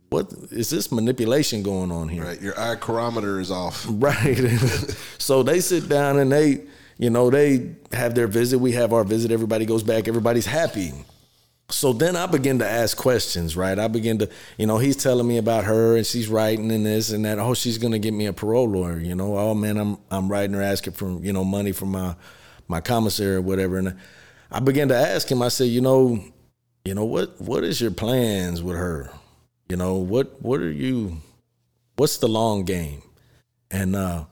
B: What is this manipulation going on here? Right,
A: your eye chronometer is off.
B: Right. so they sit down and they, you know, they have their visit. We have our visit. Everybody goes back. Everybody's happy so then I begin to ask questions, right? I begin to, you know, he's telling me about her and she's writing and this and that. Oh, she's gonna get me a parole lawyer, you know. Oh man, I'm I'm writing her asking for you know money from my my commissary or whatever. And I began to ask him. I said, you know, you know what what is your plans with her? You know what what are you? What's the long game? And uh,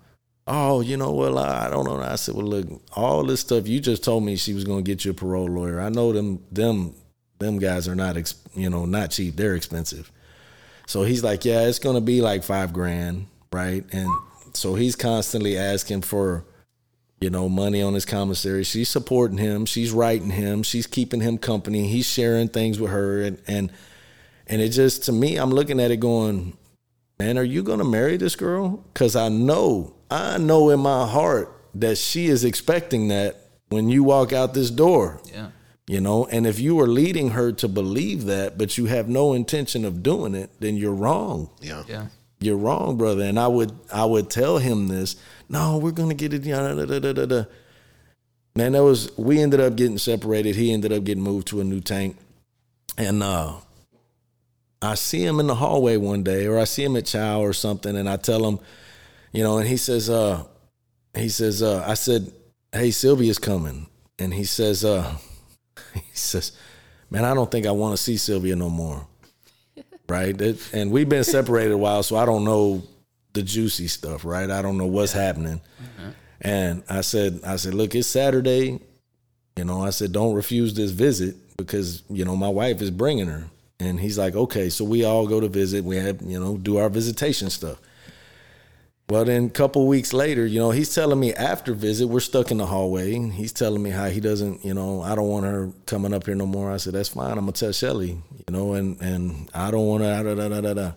B: oh, you know, well, I don't know. I said, well, look, all this stuff you just told me she was gonna get you a parole lawyer. I know them them them guys are not, you know, not cheap. They're expensive. So he's like, yeah, it's going to be like five grand, right? And so he's constantly asking for, you know, money on his commissary. She's supporting him. She's writing him. She's keeping him company. He's sharing things with her. And, and, and it just, to me, I'm looking at it going, man, are you going to marry this girl? Because I know, I know in my heart that she is expecting that when you walk out this door.
C: Yeah
B: you know and if you are leading her to believe that but you have no intention of doing it then you're wrong
C: yeah yeah
B: you're wrong brother and i would i would tell him this no we're gonna get it da, da, da, da, da. man that was we ended up getting separated he ended up getting moved to a new tank and uh i see him in the hallway one day or i see him at chow or something and i tell him you know and he says uh he says uh i said hey sylvia's coming and he says uh he says, Man, I don't think I want to see Sylvia no more. right? and we've been separated a while, so I don't know the juicy stuff, right? I don't know what's happening. Mm-hmm. And I said, I said, look, it's Saturday. You know, I said, don't refuse this visit because, you know, my wife is bringing her. And he's like, okay. So we all go to visit. We have, you know, do our visitation stuff. Well, then a couple weeks later, you know, he's telling me after visit, we're stuck in the hallway. He's telling me how he doesn't, you know, I don't want her coming up here no more. I said, that's fine. I'm gonna tell Shelly, you know, and and I don't want to. Da, da, da, da, da.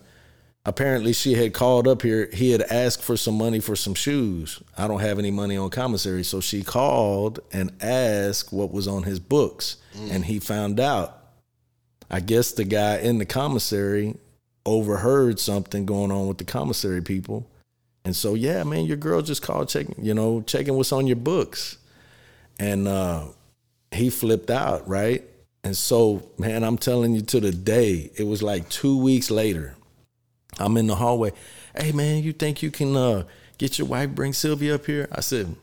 B: Apparently, she had called up here. He had asked for some money for some shoes. I don't have any money on commissary, so she called and asked what was on his books, mm. and he found out. I guess the guy in the commissary overheard something going on with the commissary people and so, yeah, man, your girl just called checking, you know, checking what's on your books. And uh, he flipped out, right? And so, man, I'm telling you to the day, it was like two weeks later. I'm in the hallway. Hey, man, you think you can uh, get your wife, bring Sylvia up here? I said,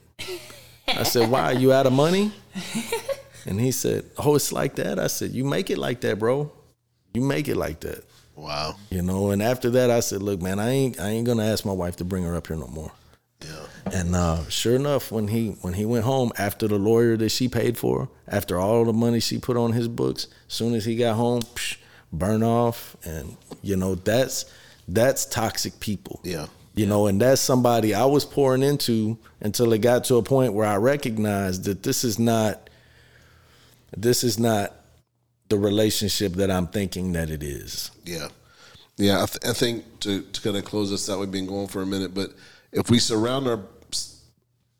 B: I said, why? Are you out of money? And he said, oh, it's like that. I said, you make it like that, bro. You make it like that.
A: Wow.
B: You know, and after that, I said, "Look, man, I ain't I ain't gonna ask my wife to bring her up here no more." Yeah. And uh, sure enough, when he when he went home after the lawyer that she paid for, after all the money she put on his books, soon as he got home, psh, burn off, and you know that's that's toxic people.
A: Yeah.
B: You yeah. know, and that's somebody I was pouring into until it got to a point where I recognized that this is not this is not the relationship that I'm thinking that it is.
A: Yeah. Yeah. I, th- I think to, to kind of close us out, we've been going for a minute, but if we surround our,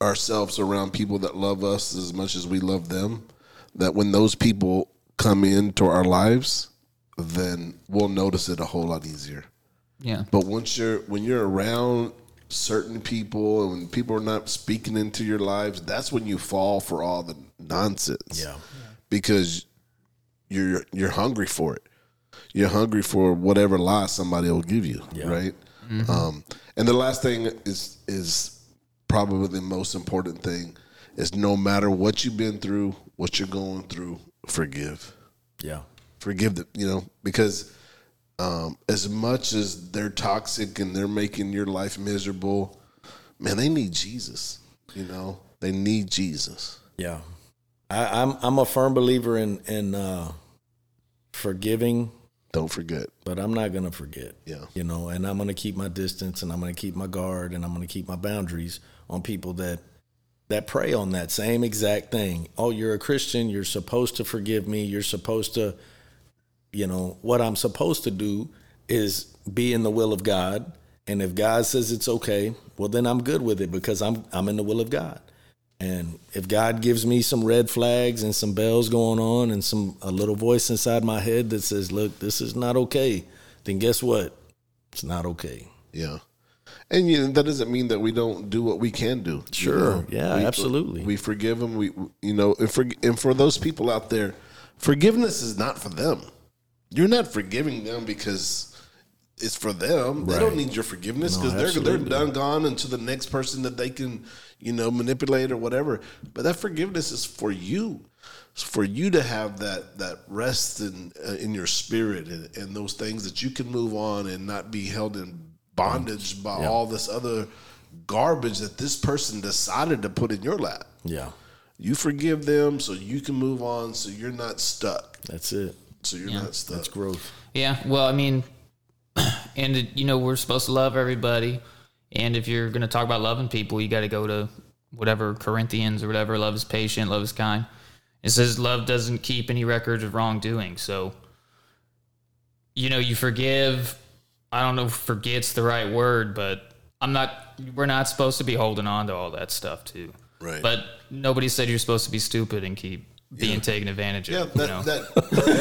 A: ourselves around people that love us as much as we love them, that when those people come into our lives, then we'll notice it a whole lot easier.
C: Yeah.
A: But once you're when you're around certain people and when people are not speaking into your lives, that's when you fall for all the nonsense.
B: Yeah. yeah.
A: Because you're you're hungry for it. You're hungry for whatever lie somebody will give you, yeah. right? Mm-hmm. Um, and the last thing is is probably the most important thing is no matter what you've been through, what you're going through, forgive.
B: Yeah,
A: forgive the You know because um, as much as they're toxic and they're making your life miserable, man, they need Jesus. You know, they need Jesus.
B: Yeah. I, am I'm, I'm a firm believer in in uh, forgiving.
A: Don't forget.
B: But I'm not gonna forget.
A: Yeah.
B: You know, and I'm gonna keep my distance, and I'm gonna keep my guard, and I'm gonna keep my boundaries on people that that prey on that same exact thing. Oh, you're a Christian. You're supposed to forgive me. You're supposed to, you know, what I'm supposed to do is be in the will of God. And if God says it's okay, well then I'm good with it because I'm I'm in the will of God. And if God gives me some red flags and some bells going on and some a little voice inside my head that says, "Look, this is not okay," then guess what? It's not okay.
A: Yeah. And you know, that doesn't mean that we don't do what we can do.
B: Sure. You
A: know,
B: yeah, we, uh, absolutely.
A: We forgive them. We, you know, and for, and for those people out there, forgiveness is not for them. You're not forgiving them because it's for them. They don't need your forgiveness because no, they're they're done gone into the next person that they can you know manipulate or whatever. But that forgiveness is for you. It's for you to have that that rest in uh, in your spirit and, and, those things that you can move on and not be held in bondage mm. by yeah. all this other garbage that this person decided to put in your lap.
B: Yeah.
A: You forgive them so you can move on so you're not stuck.
B: That's it.
A: So you're yeah. not stuck. That's
B: growth.
C: Yeah. Well, I mean, and you know we're supposed to love everybody. And if you're going to talk about loving people, you got to go to whatever Corinthians or whatever. Love is patient. Love is kind. It says love doesn't keep any records of wrongdoing. So, you know, you forgive. I don't know if forgets the right word, but I'm not. We're not supposed to be holding on to all that stuff too.
A: Right.
C: But nobody said you're supposed to be stupid and keep being yeah. taken advantage of. Yeah, that, you know?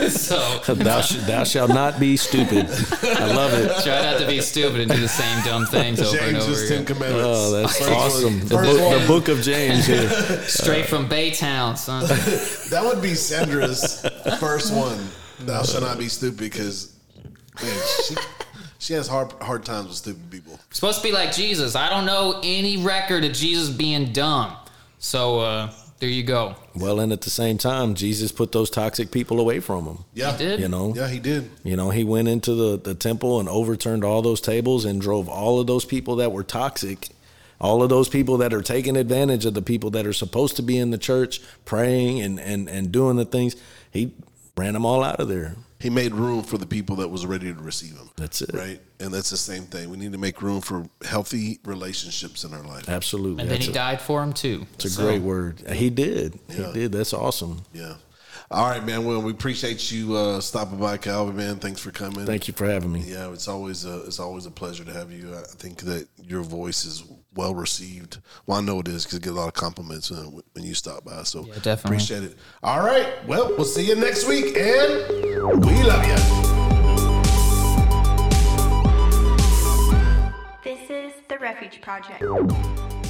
B: that. so thou, sh- thou shalt not be stupid.
C: I love it. Try not to be stupid and do the same dumb things over and over Ten Commandments. Oh, that's first awesome. First the, book, the, book, of James here, straight uh, from Baytown, son.
A: that would be Sandra's first one. Thou shalt not be stupid because she, she has hard hard times with stupid people.
C: Supposed to be like Jesus. I don't know any record of Jesus being dumb. So. uh there you go.
B: Well, and at the same time, Jesus put those toxic people away from him.
A: Yeah, he did.
B: You know,
A: yeah, he did.
B: You know, he went into the, the temple and overturned all those tables and drove all of those people that were toxic, all of those people that are taking advantage of the people that are supposed to be in the church praying and and and doing the things. He ran them all out of there
A: he made room for the people that was ready to receive him.
B: That's it.
A: Right? And that's the same thing. We need to make room for healthy relationships in our life.
B: Absolutely.
C: And then he a, died for him too.
B: It's a so, great word. He did. Yeah. He did. That's awesome.
A: Yeah. All right, man. Well, we appreciate you uh, stopping by, Calvin. Man, thanks for coming.
B: Thank you for having me.
A: Yeah, it's always a it's always a pleasure to have you. I think that your voice is well received. Well, I know it is because get a lot of compliments uh, when you stop by. So yeah,
C: definitely
A: appreciate it. All right, well, we'll see you next week, and we love you. This is the Refuge Project.